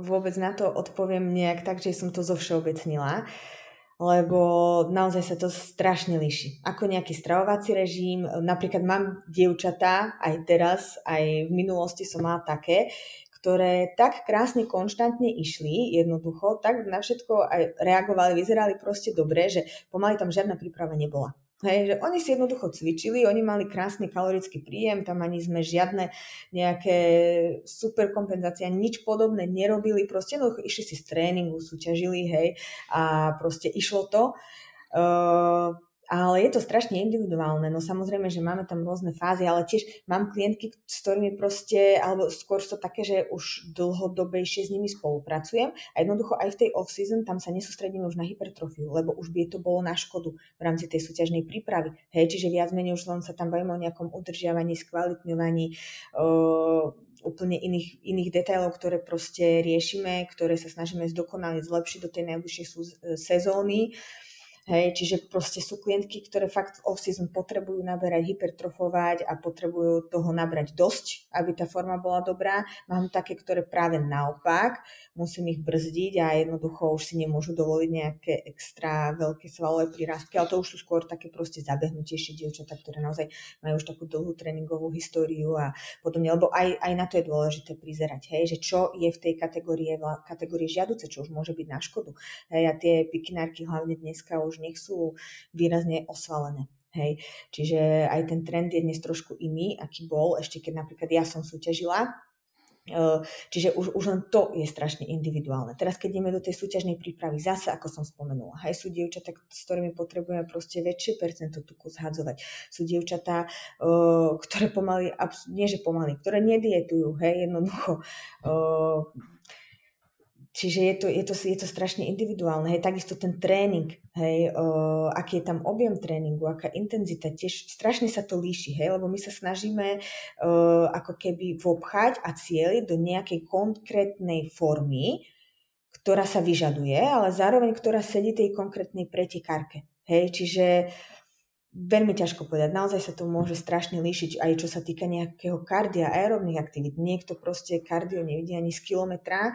Speaker 2: vôbec na to odpoviem nejak tak, že som to zovšeobecnila lebo naozaj sa to strašne líši. Ako nejaký stravovací režim, napríklad mám dievčatá, aj teraz, aj v minulosti som mala také, ktoré tak krásne konštantne išli, jednoducho, tak na všetko aj reagovali, vyzerali proste dobre, že pomaly tam žiadna príprava nebola. Hej, že oni si jednoducho cvičili, oni mali krásny kalorický príjem, tam ani sme žiadne nejaké super kompenzácie, nič podobné nerobili, proste jednoducho išli si z tréningu, súťažili, hej, a proste išlo to. Uh, ale je to strašne individuálne. No samozrejme, že máme tam rôzne fázy, ale tiež mám klientky, s ktorými proste, alebo skôr sú také, že už dlhodobejšie s nimi spolupracujem a jednoducho aj v tej off-season tam sa nesústredíme už na hypertrofiu, lebo už by to bolo na škodu v rámci tej súťažnej prípravy. Hej, čiže viac menej už len sa tam bavíme o nejakom udržiavaní, skvalitňovaní, uh, úplne iných, iných detailov, ktoré proste riešime, ktoré sa snažíme zdokonaliť, zlepšiť do tej najbližšej sezóny. Hej, čiže proste sú klientky, ktoré fakt v off-season potrebujú naberať, hypertrofovať a potrebujú toho nabrať dosť, aby tá forma bola dobrá. Mám také, ktoré práve naopak, musím ich brzdiť a jednoducho už si nemôžu dovoliť nejaké extra veľké svalové prírastky, ale to už sú skôr také proste zabehnutejšie dievčatá, ktoré naozaj majú už takú dlhú tréningovú históriu a podobne, lebo aj, aj na to je dôležité prizerať, hej, že čo je v tej kategórii, kategórii žiaduce, čo už môže byť na škodu. Hej, a tie pikinárky hlavne dneska už nech sú výrazne osvalené. Hej. Čiže aj ten trend je dnes trošku iný, aký bol, ešte keď napríklad ja som súťažila, Čiže už, už len to je strašne individuálne. Teraz, keď ideme do tej súťažnej prípravy, zase, ako som spomenula, hej, sú dievčatá, s ktorými potrebujeme proste väčšie percento tuku zhadzovať. Sú dievčatá, ktoré pomaly, nie že pomaly, ktoré nedietujú, hej, jednoducho Čiže je to, je to, je to strašne individuálne. Hej, takisto ten tréning, hej, uh, aký je tam objem tréningu, aká intenzita, tiež strašne sa to líši, hej, lebo my sa snažíme uh, ako keby vobchať a cieliť do nejakej konkrétnej formy, ktorá sa vyžaduje, ale zároveň ktorá sedí tej konkrétnej pretekárke. Hej, čiže uh, Veľmi ťažko povedať. Naozaj sa to môže strašne líšiť aj čo sa týka nejakého kardia, aerobných aktivít. Niekto proste kardio nevidí ani z kilometra,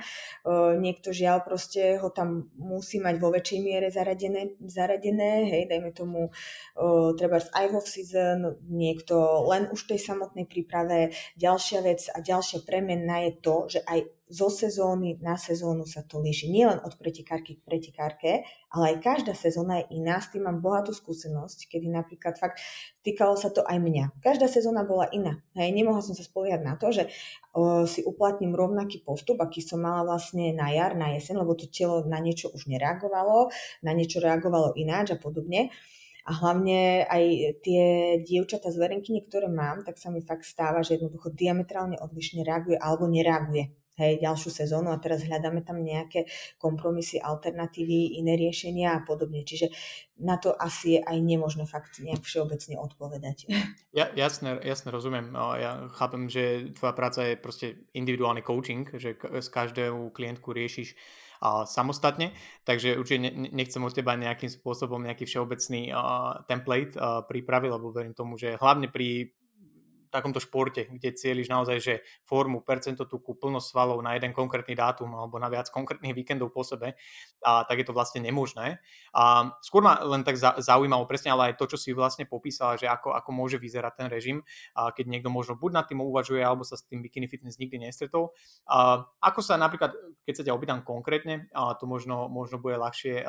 Speaker 2: niekto žiaľ proste ho tam musí mať vo väčšej miere zaradené, zaradené hej, dajme tomu treba aj v off-season, niekto len už tej samotnej príprave. Ďalšia vec a ďalšia premena je to, že aj zo sezóny na sezónu sa to líši. Nielen od pretekárky k pretekárke, ale aj každá sezóna je iná. S tým mám bohatú skúsenosť, kedy napríklad fakt týkalo sa to aj mňa. Každá sezóna bola iná. Hej, nemohla som sa spoliehať na to, že o, si uplatním rovnaký postup, aký som mala vlastne na jar, na jeseň, lebo to telo na niečo už nereagovalo, na niečo reagovalo ináč a podobne. A hlavne aj tie dievčata z verenkyne, ktoré mám, tak sa mi fakt stáva, že jednoducho diametrálne odlišne reaguje alebo nereaguje hej, ďalšiu sezónu a teraz hľadáme tam nejaké kompromisy, alternatívy, iné riešenia a podobne. Čiže na to asi je aj nemožné fakt nejak všeobecne odpovedať.
Speaker 1: Ja, jasne, jasne rozumiem. Ja chápem, že tvoja práca je proste individuálny coaching, že z každého klientku riešiš a samostatne, takže určite nechcem od teba nejakým spôsobom nejaký všeobecný uh, template uh, pripraviť, lebo verím tomu, že hlavne pri takomto športe, kde cieľiš naozaj, že formu, percento tuku, plnosť svalov na jeden konkrétny dátum alebo na viac konkrétnych víkendov po sebe, a tak je to vlastne nemožné. A skôr ma len tak zaujímalo presne, ale aj to, čo si vlastne popísala, že ako, ako môže vyzerať ten režim, a keď niekto možno buď nad tým uvažuje, alebo sa s tým bikini fitness nikdy nestretol. A ako sa napríklad, keď sa ťa opýtam konkrétne, a to možno, možno bude ľahšie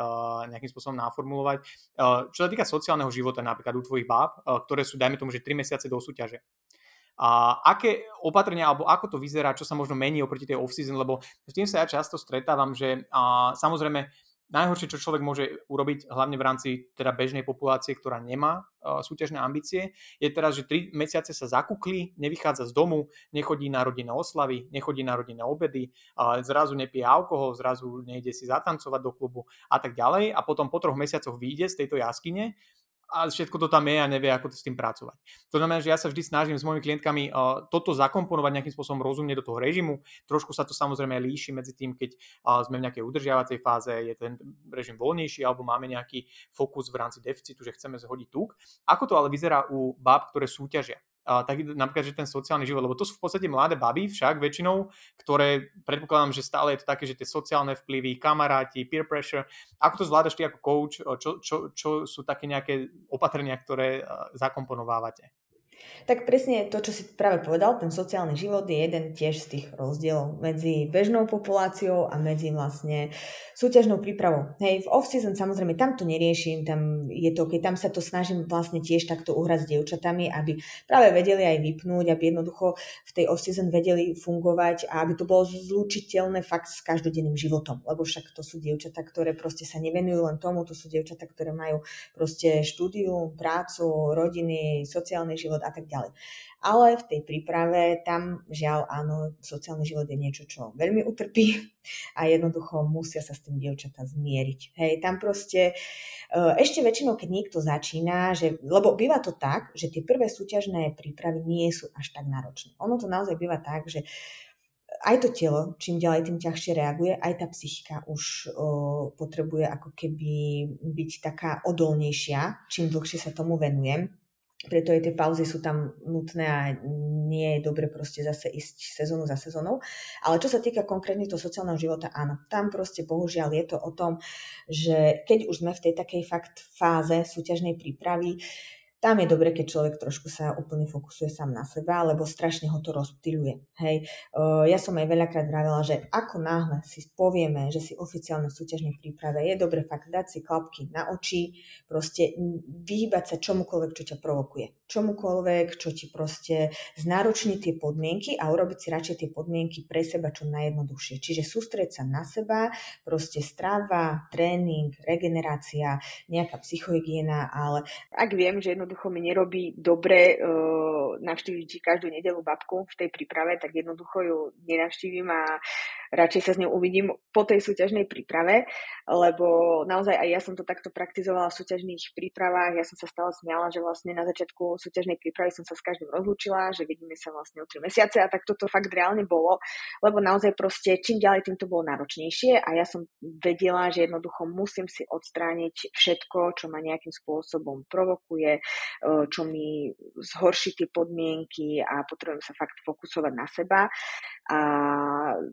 Speaker 1: nejakým spôsobom naformulovať, čo sa týka sociálneho života napríklad u tvojich báb, ktoré sú, dajme tomu, že 3 mesiace do súťaže. A aké opatrenia, alebo ako to vyzerá, čo sa možno mení oproti tej off-season, lebo s tým sa ja často stretávam, že a, samozrejme najhoršie, čo človek môže urobiť, hlavne v rámci teda bežnej populácie, ktorá nemá uh, súťažné ambície, je teraz, že 3 mesiace sa zakúkli, nevychádza z domu, nechodí na rodinné oslavy, nechodí na rodinné obedy, uh, zrazu nepije alkohol, zrazu nejde si zatancovať do klubu a tak ďalej. A potom po troch mesiacoch vyjde z tejto jaskyne a všetko to tam je a nevie, ako to s tým pracovať. To znamená, že ja sa vždy snažím s mojimi klientkami toto zakomponovať nejakým spôsobom rozumne do toho režimu. Trošku sa to samozrejme líši medzi tým, keď sme v nejakej udržiavacej fáze, je ten režim voľnejší alebo máme nejaký fokus v rámci deficitu, že chceme zhodiť tuk. Ako to ale vyzerá u báb, ktoré súťažia? Uh, tak napríklad, že ten sociálny život, lebo to sú v podstate mladé baby však väčšinou, ktoré predpokladám, že stále je to také, že tie sociálne vplyvy, kamaráti, peer pressure, ako to zvládaš ty ako coach, čo, čo, čo sú také nejaké opatrenia, ktoré zakomponovávate?
Speaker 2: Tak presne to, čo si práve povedal, ten sociálny život je jeden tiež z tých rozdielov medzi bežnou populáciou a medzi vlastne súťažnou prípravou. Hej, v off-season samozrejme tam to neriešim, tam je to, keď tam sa to snažím vlastne tiež takto uhrať s dievčatami, aby práve vedeli aj vypnúť, aby jednoducho v tej off-season vedeli fungovať a aby to bolo zlučiteľné fakt s každodenným životom, lebo však to sú dievčatá, ktoré proste sa nevenujú len tomu, to sú dievčatá, ktoré majú proste štúdium, prácu, rodiny, sociálny život a tak ďalej. Ale v tej príprave tam žiaľ áno, sociálny život je niečo, čo veľmi utrpí a jednoducho musia sa s tým dievčatá zmieriť. Hej, tam proste e, ešte väčšinou, keď niekto začína, že, lebo býva to tak, že tie prvé súťažné prípravy nie sú až tak náročné. Ono to naozaj býva tak, že aj to telo, čím ďalej, tým ťažšie reaguje, aj tá psychika už o, potrebuje ako keby byť taká odolnejšia, čím dlhšie sa tomu venujem preto aj tie pauzy sú tam nutné a nie je dobre proste zase ísť sezónu za sezónou. Ale čo sa týka konkrétne toho sociálneho života, áno, tam proste bohužiaľ je to o tom, že keď už sme v tej takej fakt fáze súťažnej prípravy, tam je dobre, keď človek trošku sa úplne fokusuje sám na seba, lebo strašne ho to rozptýluje. Hej. Ja som aj veľakrát vravela, že ako náhle si povieme, že si oficiálne súťažnej príprave, je dobre fakt dať si klapky na oči, proste vyhýbať sa čomukoľvek, čo ťa provokuje. Čomukoľvek, čo ti proste znároční tie podmienky a urobiť si radšej tie podmienky pre seba čo najjednoduchšie. Čiže sústrieť sa na seba, proste strava, tréning, regenerácia, nejaká psychohygiena, ale
Speaker 3: ak viem, že jedno jednoducho mi nerobí dobre uh, navštíviť každú nedelu babku v tej príprave, tak jednoducho ju nenavštívim a radšej sa s ňou uvidím po tej súťažnej príprave, lebo naozaj aj ja som to takto praktizovala v súťažných prípravách. Ja som sa stále smiala, že vlastne na začiatku súťažnej prípravy som sa s každým rozlúčila, že vidíme sa vlastne o 3 mesiace a tak toto fakt reálne bolo, lebo naozaj proste čím ďalej, tým to bolo náročnejšie a ja som vedela, že jednoducho musím si odstrániť všetko, čo ma nejakým spôsobom provokuje, čo mi zhorší tie podmienky a potrebujem sa fakt fokusovať na seba. A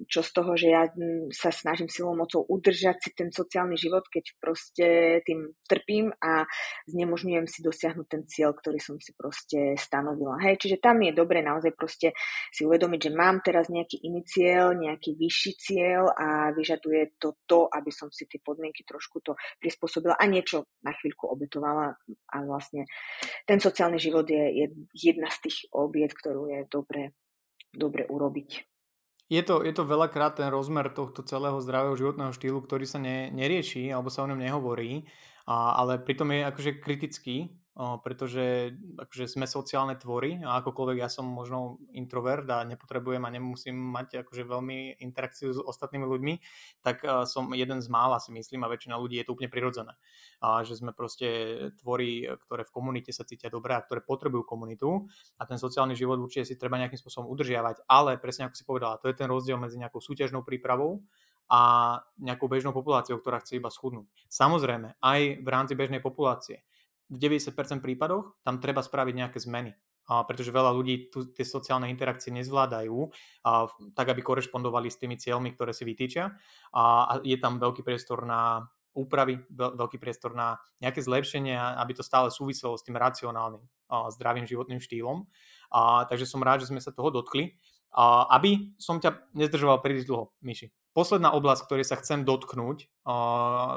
Speaker 3: čo z toho, že ja sa snažím silou mocou udržať si ten sociálny život, keď proste tým trpím a znemožňujem si dosiahnuť ten cieľ, ktorý som si proste stanovila. Hej, čiže tam je dobre naozaj proste si uvedomiť, že mám teraz nejaký iný cieľ, nejaký vyšší cieľ a vyžaduje to to, aby som si tie podmienky trošku to prispôsobila a niečo na chvíľku obetovala a vlastne ten sociálny život je, je jedna z tých obiet, ktorú je dobre, dobre urobiť.
Speaker 1: Je to, je to veľakrát ten rozmer tohto celého zdravého životného štýlu, ktorý sa ne, nerieši alebo sa o ňom nehovorí, a, ale pritom je akože kritický pretože akože sme sociálne tvory a akokoľvek ja som možno introvert a nepotrebujem a nemusím mať akože veľmi interakciu s ostatnými ľuďmi, tak som jeden z mála si myslím a väčšina ľudí je to úplne prirodzené. A že sme proste tvory, ktoré v komunite sa cítia dobre a ktoré potrebujú komunitu a ten sociálny život určite si treba nejakým spôsobom udržiavať, ale presne ako si povedala, to je ten rozdiel medzi nejakou súťažnou prípravou a nejakou bežnou populáciou, ktorá chce iba schudnúť. Samozrejme, aj v rámci bežnej populácie v 90% prípadoch tam treba spraviť nejaké zmeny. a pretože veľa ľudí tu, tie sociálne interakcie nezvládajú, a, tak aby korešpondovali s tými cieľmi, ktoré si vytýčia. A, a je tam veľký priestor na úpravy, veľ, veľký priestor na nejaké zlepšenia, aby to stále súviselo s tým racionálnym, a, zdravým životným štýlom. A, takže som rád, že sme sa toho dotkli. A, aby som ťa nezdržoval príliš dlho, Myši. Posledná oblasť, ktorej sa chcem dotknúť a,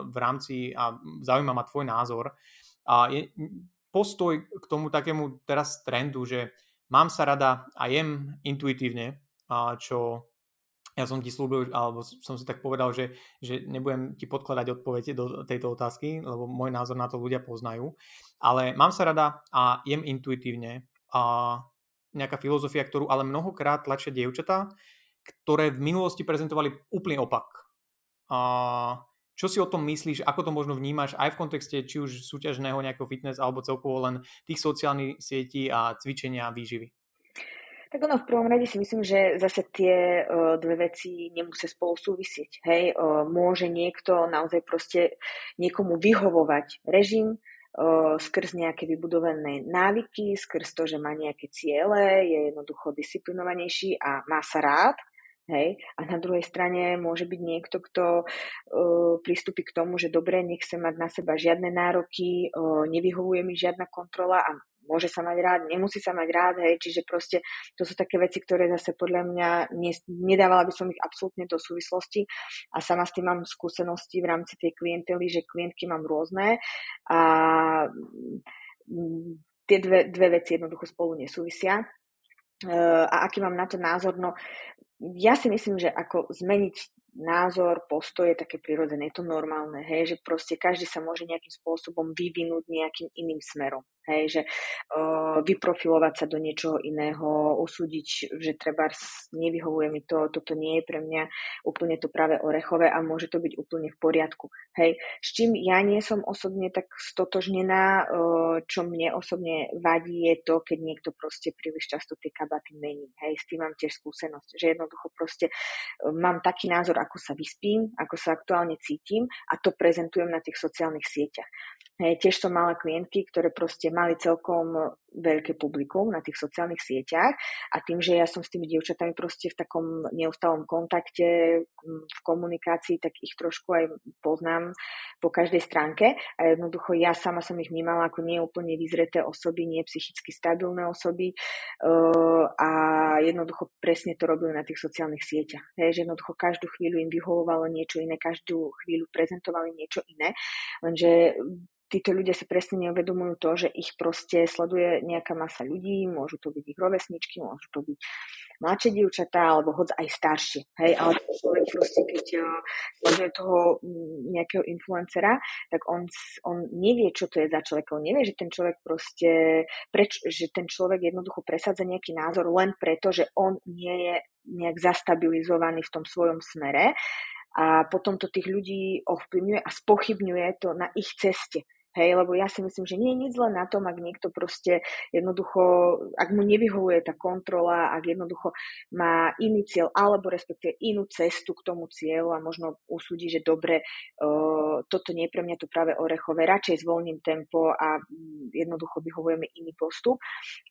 Speaker 1: v rámci, a zaujíma ma tvoj názor, a je postoj k tomu takému teraz trendu, že mám sa rada a jem intuitívne, a čo ja som ti slúbil, alebo som si tak povedal, že, že nebudem ti podkladať odpovede do tejto otázky, lebo môj názor na to ľudia poznajú. Ale mám sa rada a jem intuitívne a nejaká filozofia, ktorú ale mnohokrát tlačia dievčatá, ktoré v minulosti prezentovali úplný opak. A čo si o tom myslíš, ako to možno vnímaš aj v kontexte či už súťažného nejakého fitness alebo celkovo len tých sociálnych sietí a cvičenia a výživy?
Speaker 2: Tak ono v prvom rade si myslím, že zase tie uh, dve veci nemusia spolu súvisieť. Hej, uh, môže niekto naozaj proste niekomu vyhovovať režim, uh, skrz nejaké vybudované návyky, skrz to, že má nejaké ciele, je jednoducho disciplinovanejší a má sa rád, Hej? A na druhej strane môže byť niekto, kto uh, pristúpi k tomu, že dobre, nechce mať na seba žiadne nároky, uh, nevyhovuje mi žiadna kontrola a môže sa mať rád, nemusí sa mať rád, hej, čiže proste to sú také veci, ktoré zase podľa mňa ne, nedávala by som ich absolútne do súvislosti a sama s tým mám skúsenosti v rámci tej klientely, že klientky mám rôzne a mm, tie dve, dve veci jednoducho spolu nesúvisia. A aký mám na to názor? No, ja si myslím, že ako zmeniť názor, postoj je také prirodzené, je to normálne, hej, že proste každý sa môže nejakým spôsobom vyvinúť nejakým iným smerom. Hej, že uh, vyprofilovať sa do niečoho iného, usúdiť, že treba nevyhovuje mi to, toto nie je pre mňa úplne to práve orechové a môže to byť úplne v poriadku. Hej, s čím ja nie som osobne tak stotožnená, uh, čo mne osobne vadí, je to, keď niekto proste príliš často tie kabaty mení. Hej, s tým mám tiež skúsenosť, že jednoducho proste uh, mám taký názor, ako sa vyspím, ako sa aktuálne cítim a to prezentujem na tých sociálnych sieťach. Hej, tiež som mala klientky, ktoré proste mali celkom veľké publikum na tých sociálnych sieťach a tým, že ja som s tými dievčatami proste v takom neustálom kontakte, v komunikácii, tak ich trošku aj poznám po každej stránke a jednoducho ja sama som ich vnímala ako nie úplne vyzreté osoby, nie psychicky stabilné osoby uh, a jednoducho presne to robili na tých sociálnych sieťach. Hej, že jednoducho každú chvíľu im vyhovovalo niečo iné, každú chvíľu prezentovali niečo iné, lenže títo ľudia si presne neuvedomujú to, že ich proste sleduje nejaká masa ľudí, môžu to byť ich rovesničky, môžu to byť mladšie dievčatá, alebo hoď aj staršie. Hej, ale človek proste, keď uh, sleduje toho mm, nejakého influencera, tak on, on nevie, čo to je za človek. On nevie, že ten človek proste, preč, že ten človek jednoducho presadza nejaký názor len preto, že on nie je nejak zastabilizovaný v tom svojom smere a potom to tých ľudí ovplyvňuje a spochybňuje to na ich ceste. Hej, lebo ja si myslím, že nie je nič zle na tom, ak niekto proste jednoducho, ak mu nevyhovuje tá kontrola, ak jednoducho má iný cieľ, alebo respektíve inú cestu k tomu cieľu a možno usúdi, že dobre, toto nie je pre mňa tu práve orechové, radšej zvolním tempo a jednoducho vyhovujeme iný postup,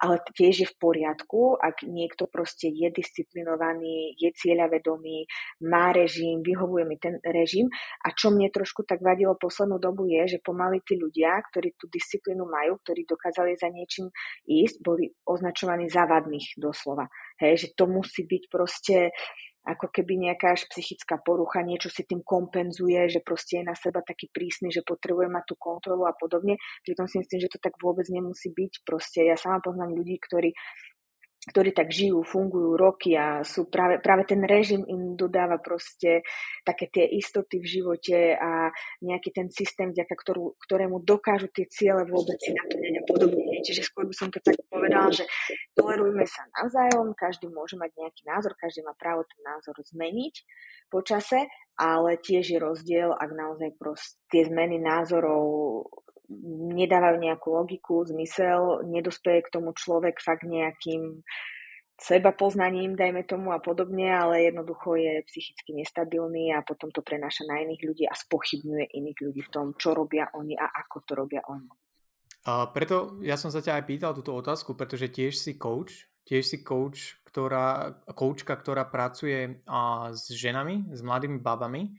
Speaker 2: ale tiež je v poriadku, ak niekto proste je disciplinovaný, je cieľavedomý, má režim, vyhovuje mi ten režim. A čo mne trošku tak vadilo poslednú dobu je, že pomaly tí ľudia ľudia, ktorí tú disciplínu majú, ktorí dokázali za niečím ísť, boli označovaní za vadných doslova. Hej, že to musí byť proste ako keby nejaká až psychická porucha, niečo si tým kompenzuje, že proste je na seba taký prísny, že potrebuje mať tú kontrolu a podobne. Pritom si myslím, že to tak vôbec nemusí byť. Proste ja sama poznám ľudí, ktorí ktorí tak žijú, fungujú roky a sú práve, práve ten režim im dodáva proste také tie istoty v živote a nejaký ten systém, vďaka ktorú, ktorému dokážu tie ciele vôbec si naplňať a podobne. Čiže skôr by som to tak povedala, že tolerujme sa navzájom, každý môže mať nejaký názor, každý má právo ten názor zmeniť po čase, ale tiež je rozdiel, ak naozaj proste tie zmeny názorov nedávajú nejakú logiku, zmysel, nedospeje k tomu človek fakt nejakým seba poznaním, dajme tomu a podobne, ale jednoducho je psychicky nestabilný a potom to prenáša na iných ľudí a spochybňuje iných ľudí v tom, čo robia oni a ako to robia oni.
Speaker 1: A preto ja som sa ťa aj pýtal túto otázku, pretože tiež si coach, tiež si coach, ktorá, coachka, ktorá pracuje a, s ženami, s mladými babami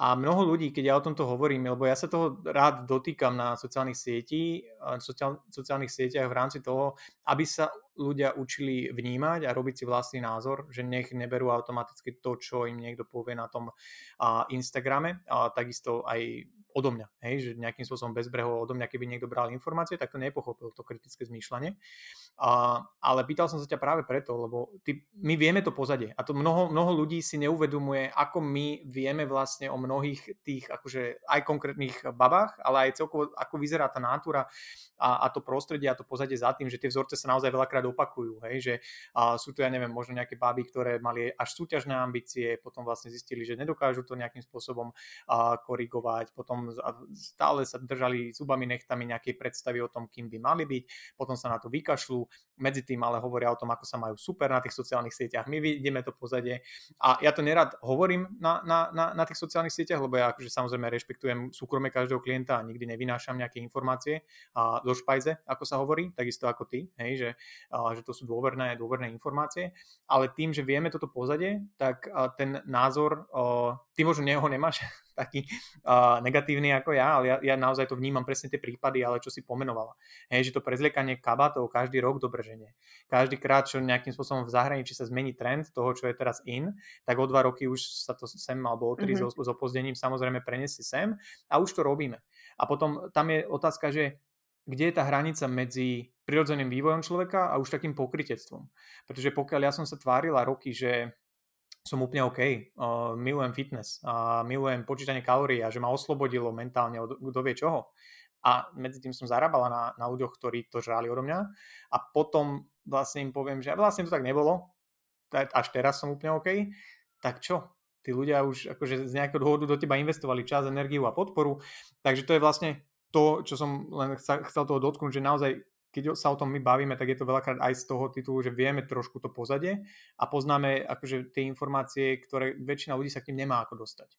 Speaker 1: a mnoho ľudí, keď ja o tomto hovorím, lebo ja sa toho rád dotýkam na sociálnych sietí, sociál, sociálnych sieťach v rámci toho, aby sa ľudia učili vnímať a robiť si vlastný názor, že nech neberú automaticky to, čo im niekto povie na tom Instagrame, a takisto aj odo mňa, hej, že nejakým spôsobom bezbrehovo odo mňa, keby niekto bral informácie, tak to nepochopil, to kritické zmýšľanie. A, ale pýtal som sa ťa práve preto, lebo ty, my vieme to pozadie a to mnoho, mnoho ľudí si neuvedomuje, ako my vieme vlastne o mnohých tých, akože aj konkrétnych babách, ale aj celkovo, ako vyzerá tá nátura a, a to prostredie a to pozadie za tým, že tie vzorce sa naozaj veľakrát opakujú, hej, že a sú to, ja neviem, možno nejaké baby, ktoré mali až súťažné ambície, potom vlastne zistili, že nedokážu to nejakým spôsobom a, korigovať, potom stále sa držali zubami nechtami nejakej predstavy o tom, kým by mali byť, potom sa na to vykašľú, medzi tým ale hovoria o tom, ako sa majú super na tých sociálnych sieťach, my vidíme to pozadie. A ja to nerad hovorím na, na, na, na tých sociálnych sieťach, lebo ja akože samozrejme rešpektujem súkromie každého klienta a nikdy nevynášam nejaké informácie. A do špajze, ako sa hovorí, takisto ako ty, hej, že, a, že to sú dôverné, dôverné informácie, ale tým, že vieme toto pozadie, tak a, ten názor, a, ty možno neho nemáš taký uh, negatívny ako ja, ale ja, ja naozaj to vnímam presne tie prípady, ale čo si pomenovala. Hej, že to prezliekanie kabátov každý rok dobrženie. Každý krát, čo nejakým spôsobom v zahraničí sa zmení trend toho, čo je teraz in, tak o dva roky už sa to sem alebo o tri mm-hmm. s opozdením samozrejme preniesie sem a už to robíme. A potom tam je otázka, že kde je tá hranica medzi prirodzeným vývojom človeka a už takým pokrytectvom. Pretože pokiaľ ja som sa tvárila roky, že som úplne OK. Uh, milujem fitness, uh, milujem počítanie kalórií a že ma oslobodilo mentálne od kto vie čoho. A medzi tým som zarábala na, na ľuďoch, ktorí to žrali odo mňa. A potom vlastne im poviem, že vlastne to tak nebolo, až teraz som úplne OK. Tak čo? Tí ľudia už akože z nejakého dôvodu do teba investovali čas, energiu a podporu. Takže to je vlastne to, čo som len chcel toho dotknúť, že naozaj keď sa o tom my bavíme, tak je to veľakrát aj z toho titulu, že vieme trošku to pozadie a poznáme akože tie informácie, ktoré väčšina ľudí sa k ním nemá ako dostať.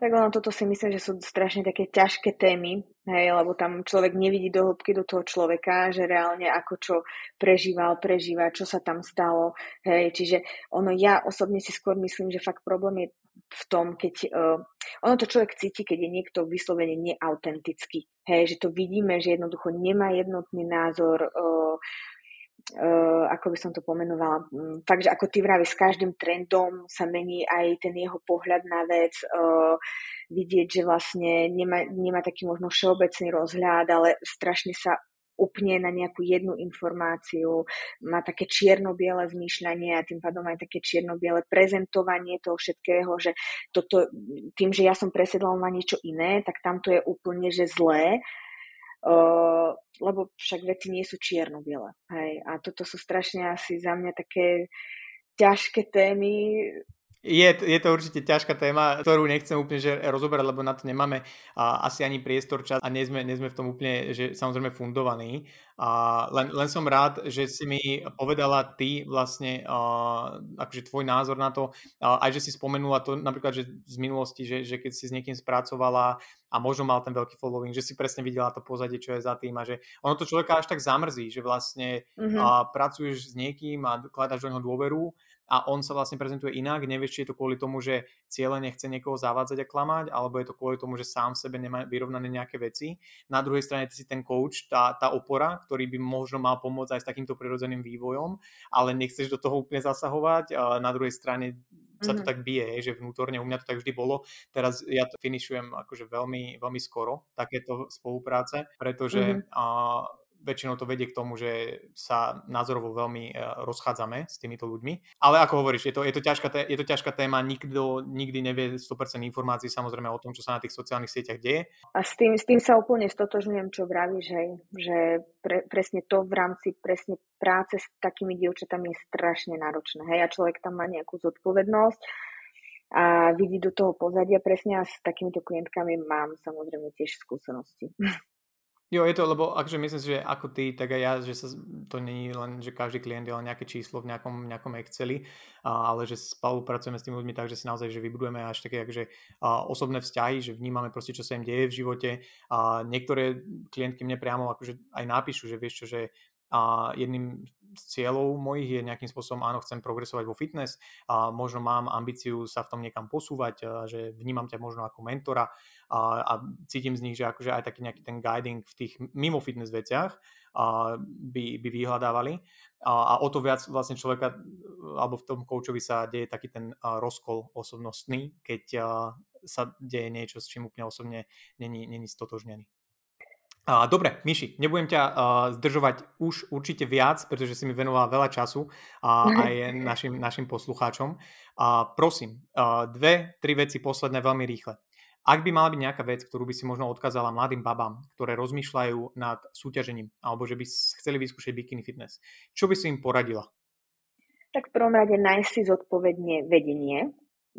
Speaker 2: Tak ono, toto si myslím, že sú strašne také ťažké témy, hej, lebo tam človek nevidí do hĺbky do toho človeka, že reálne ako čo prežíval, prežíva, čo sa tam stalo, hej, čiže ono, ja osobne si skôr myslím, že fakt problém je v tom, keď uh, ono to človek cíti, keď je niekto vyslovene neautentický. Hej, že to vidíme, že jednoducho nemá jednotný názor, uh, uh, ako by som to pomenovala. Um, fakt, že ako ty vraví, s každým trendom sa mení aj ten jeho pohľad na vec. Uh, vidieť, že vlastne nemá, nemá taký možno všeobecný rozhľad, ale strašne sa upne na nejakú jednu informáciu, má také čierno-biele zmýšľanie a tým pádom aj také čierno-biele prezentovanie toho všetkého, že toto, tým, že ja som presedlal na niečo iné, tak tamto je úplne, že zlé, Uh, lebo však veci nie sú čierno-biele. Hej. A toto sú strašne asi za mňa také ťažké témy,
Speaker 1: je, je to určite ťažká téma, ktorú nechcem úplne že rozoberať, lebo na to nemáme a, asi ani priestor, čas a nie sme, nie sme v tom úplne, že samozrejme fundovaní. A len, len som rád, že si mi povedala ty vlastne a, akože tvoj názor na to, a, aj že si spomenula to napríklad, že z minulosti, že, že keď si s niekým spracovala a možno mal ten veľký following, že si presne videla to pozadie, čo je za tým a že ono to človeka až tak zamrzí, že vlastne mm-hmm. a, pracuješ s niekým a kladáš do neho dôveru a on sa vlastne prezentuje inak, nevieš, či je to kvôli tomu, že cieľe nechce niekoho zavádzať a klamať, alebo je to kvôli tomu, že sám v sebe nemá vyrovnané nejaké veci. Na druhej strane ty si ten coach, tá, tá opora, ktorý by možno mal pomôcť aj s takýmto prirodzeným vývojom, ale nechceš do toho úplne zasahovať. Na druhej strane sa to mm-hmm. tak bije, že vnútorne u mňa to tak vždy bolo. Teraz ja to finišujem akože veľmi, veľmi skoro, takéto spolupráce, pretože mm-hmm. a, väčšinou to vedie k tomu, že sa názorovo veľmi e, rozchádzame s týmito ľuďmi. Ale ako hovoríš, je to, je to, ťažká, je to ťažká téma, nikto nikdy nevie 100% informácií samozrejme o tom, čo sa na tých sociálnych sieťach deje.
Speaker 2: A s tým, s tým sa úplne stotožňujem, čo vravíš, hej, že pre, presne to v rámci presne práce s takými dievčatami je strašne náročné. Hej, a človek tam má nejakú zodpovednosť a vidí do toho pozadia presne a s takýmito klientkami mám samozrejme tiež skúsenosti.
Speaker 1: Jo, je to, lebo akože myslím si, že ako ty, tak aj ja, že sa, to není len, že každý klient je len nejaké číslo v nejakom, nejakom Exceli, ale že spolupracujeme s tými ľuďmi tak, že si naozaj že vybudujeme až také akože, a, osobné vzťahy, že vnímame proste, čo sa im deje v živote. A niektoré klientky mne priamo akože aj napíšu, že vieš čo, že a jedným z cieľov mojich je nejakým spôsobom, áno, chcem progresovať vo fitness a možno mám ambíciu sa v tom niekam posúvať, že vnímam ťa možno ako mentora a, a cítim z nich, že akože aj taký nejaký ten guiding v tých mimo fitness veciach a by, by vyhľadávali. A, a o to viac vlastne človeka, alebo v tom koučovi sa deje taký ten rozkol osobnostný, keď sa deje niečo, s čím úplne osobne není, není stotožnený. Dobre, Miši, nebudem ťa uh, zdržovať už určite viac, pretože si mi venovala veľa času a aj našim, našim poslucháčom. Uh, prosím, uh, dve, tri veci posledné veľmi rýchle. Ak by mala byť nejaká vec, ktorú by si možno odkázala mladým babám, ktoré rozmýšľajú nad súťažením alebo že by chceli vyskúšať bikini fitness, čo by si im poradila?
Speaker 2: Tak v prvom rade nájsť si zodpovedne vedenie,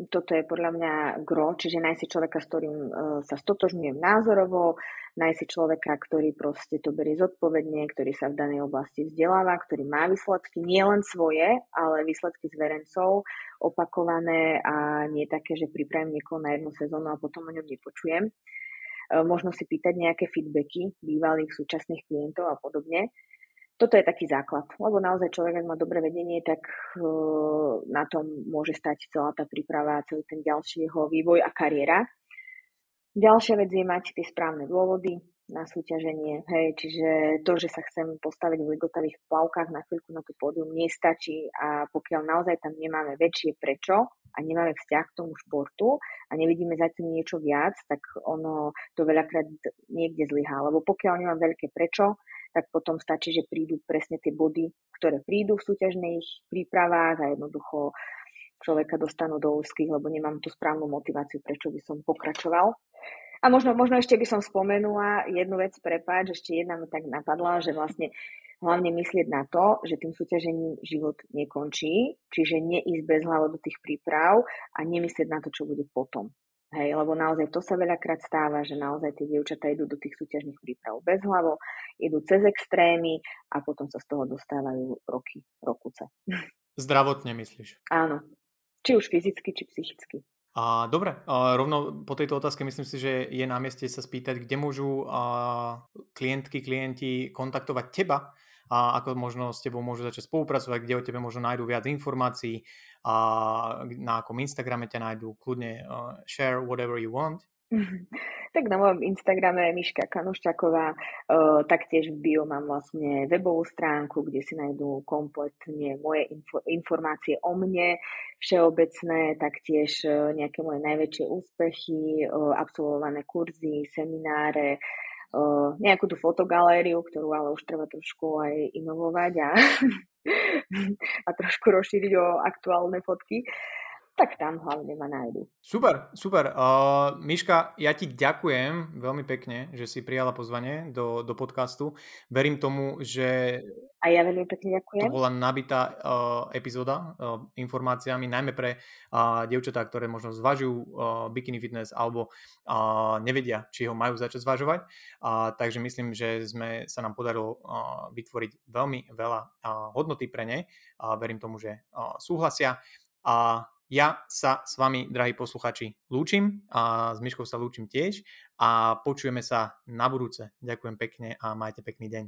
Speaker 2: toto je podľa mňa gro, čiže nájsť si človeka, s ktorým uh, sa stotožňujem názorovo, nájsť si človeka, ktorý proste to berie zodpovedne, ktorý sa v danej oblasti vzdeláva, ktorý má výsledky, nie len svoje, ale výsledky z verencov, opakované a nie také, že pripravím niekoho na jednu sezónu a potom o ňom nepočujem. Uh, možno si pýtať nejaké feedbacky bývalých súčasných klientov a podobne toto je taký základ, lebo naozaj človek, ak má dobré vedenie, tak uh, na tom môže stať celá tá príprava, celý ten ďalší jeho vývoj a kariéra. Ďalšia vec je mať tie správne dôvody na súťaženie, hej, čiže to, že sa chcem postaviť v ligotavých plavkách na chvíľku na tú pódium nestačí a pokiaľ naozaj tam nemáme väčšie prečo a nemáme vzťah k tomu športu a nevidíme za tým niečo viac, tak ono to veľakrát niekde zlyhá, lebo pokiaľ nemám veľké prečo, tak potom stačí, že prídu presne tie body, ktoré prídu v súťažných prípravách a jednoducho človeka dostanú do úzkých, lebo nemám tú správnu motiváciu, prečo by som pokračoval. A možno, možno ešte by som spomenula jednu vec, prepáč, ešte jedna mi tak napadla, že vlastne hlavne myslieť na to, že tým súťažením život nekončí, čiže neísť bez hlavu do tých príprav a nemyslieť na to, čo bude potom. Hej, lebo naozaj to sa veľakrát stáva, že naozaj tie dievčatá idú do tých súťažných príprav bez hlavo, idú cez extrémy a potom sa z toho dostávajú roky, rokuce.
Speaker 1: Zdravotne myslíš?
Speaker 2: Áno. Či už fyzicky, či psychicky.
Speaker 1: A, dobre, a rovno po tejto otázke myslím si, že je na mieste sa spýtať, kde môžu a, klientky, klienti kontaktovať teba, a ako možno s tebou môžu začať spolupracovať, kde o tebe možno nájdú viac informácií a na akom Instagrame ťa nájdú, kľudne uh, share whatever you want.
Speaker 2: Tak na mojom Instagrame Miška Kanuščaková, uh, taktiež v bio mám vlastne webovú stránku, kde si nájdú kompletne moje info- informácie o mne, všeobecné, taktiež uh, nejaké moje najväčšie úspechy, uh, absolvované kurzy, semináre, nejakú tú fotogalériu, ktorú ale už treba trošku aj inovovať a, a trošku rozšíriť o aktuálne fotky tak tam hlavne ma nájdu.
Speaker 1: Super, super. Uh, Miška, ja ti ďakujem veľmi pekne, že si prijala pozvanie do, do podcastu. Verím tomu, že
Speaker 2: a ja veľmi pekne ďakujem.
Speaker 1: To bola nabitá uh, epizóda uh, informáciami, najmä pre uh, dievčatá, ktoré možno zvažujú uh, bikini fitness alebo uh, nevedia, či ho majú začať zvažovať. Uh, takže myslím, že sme sa nám podarilo uh, vytvoriť veľmi veľa uh, hodnoty pre ne. Uh, verím tomu, že uh, súhlasia. A ja sa s vami, drahí posluchači, lúčim a s Myškou sa lúčim tiež a počujeme sa na budúce. Ďakujem pekne a majte pekný deň.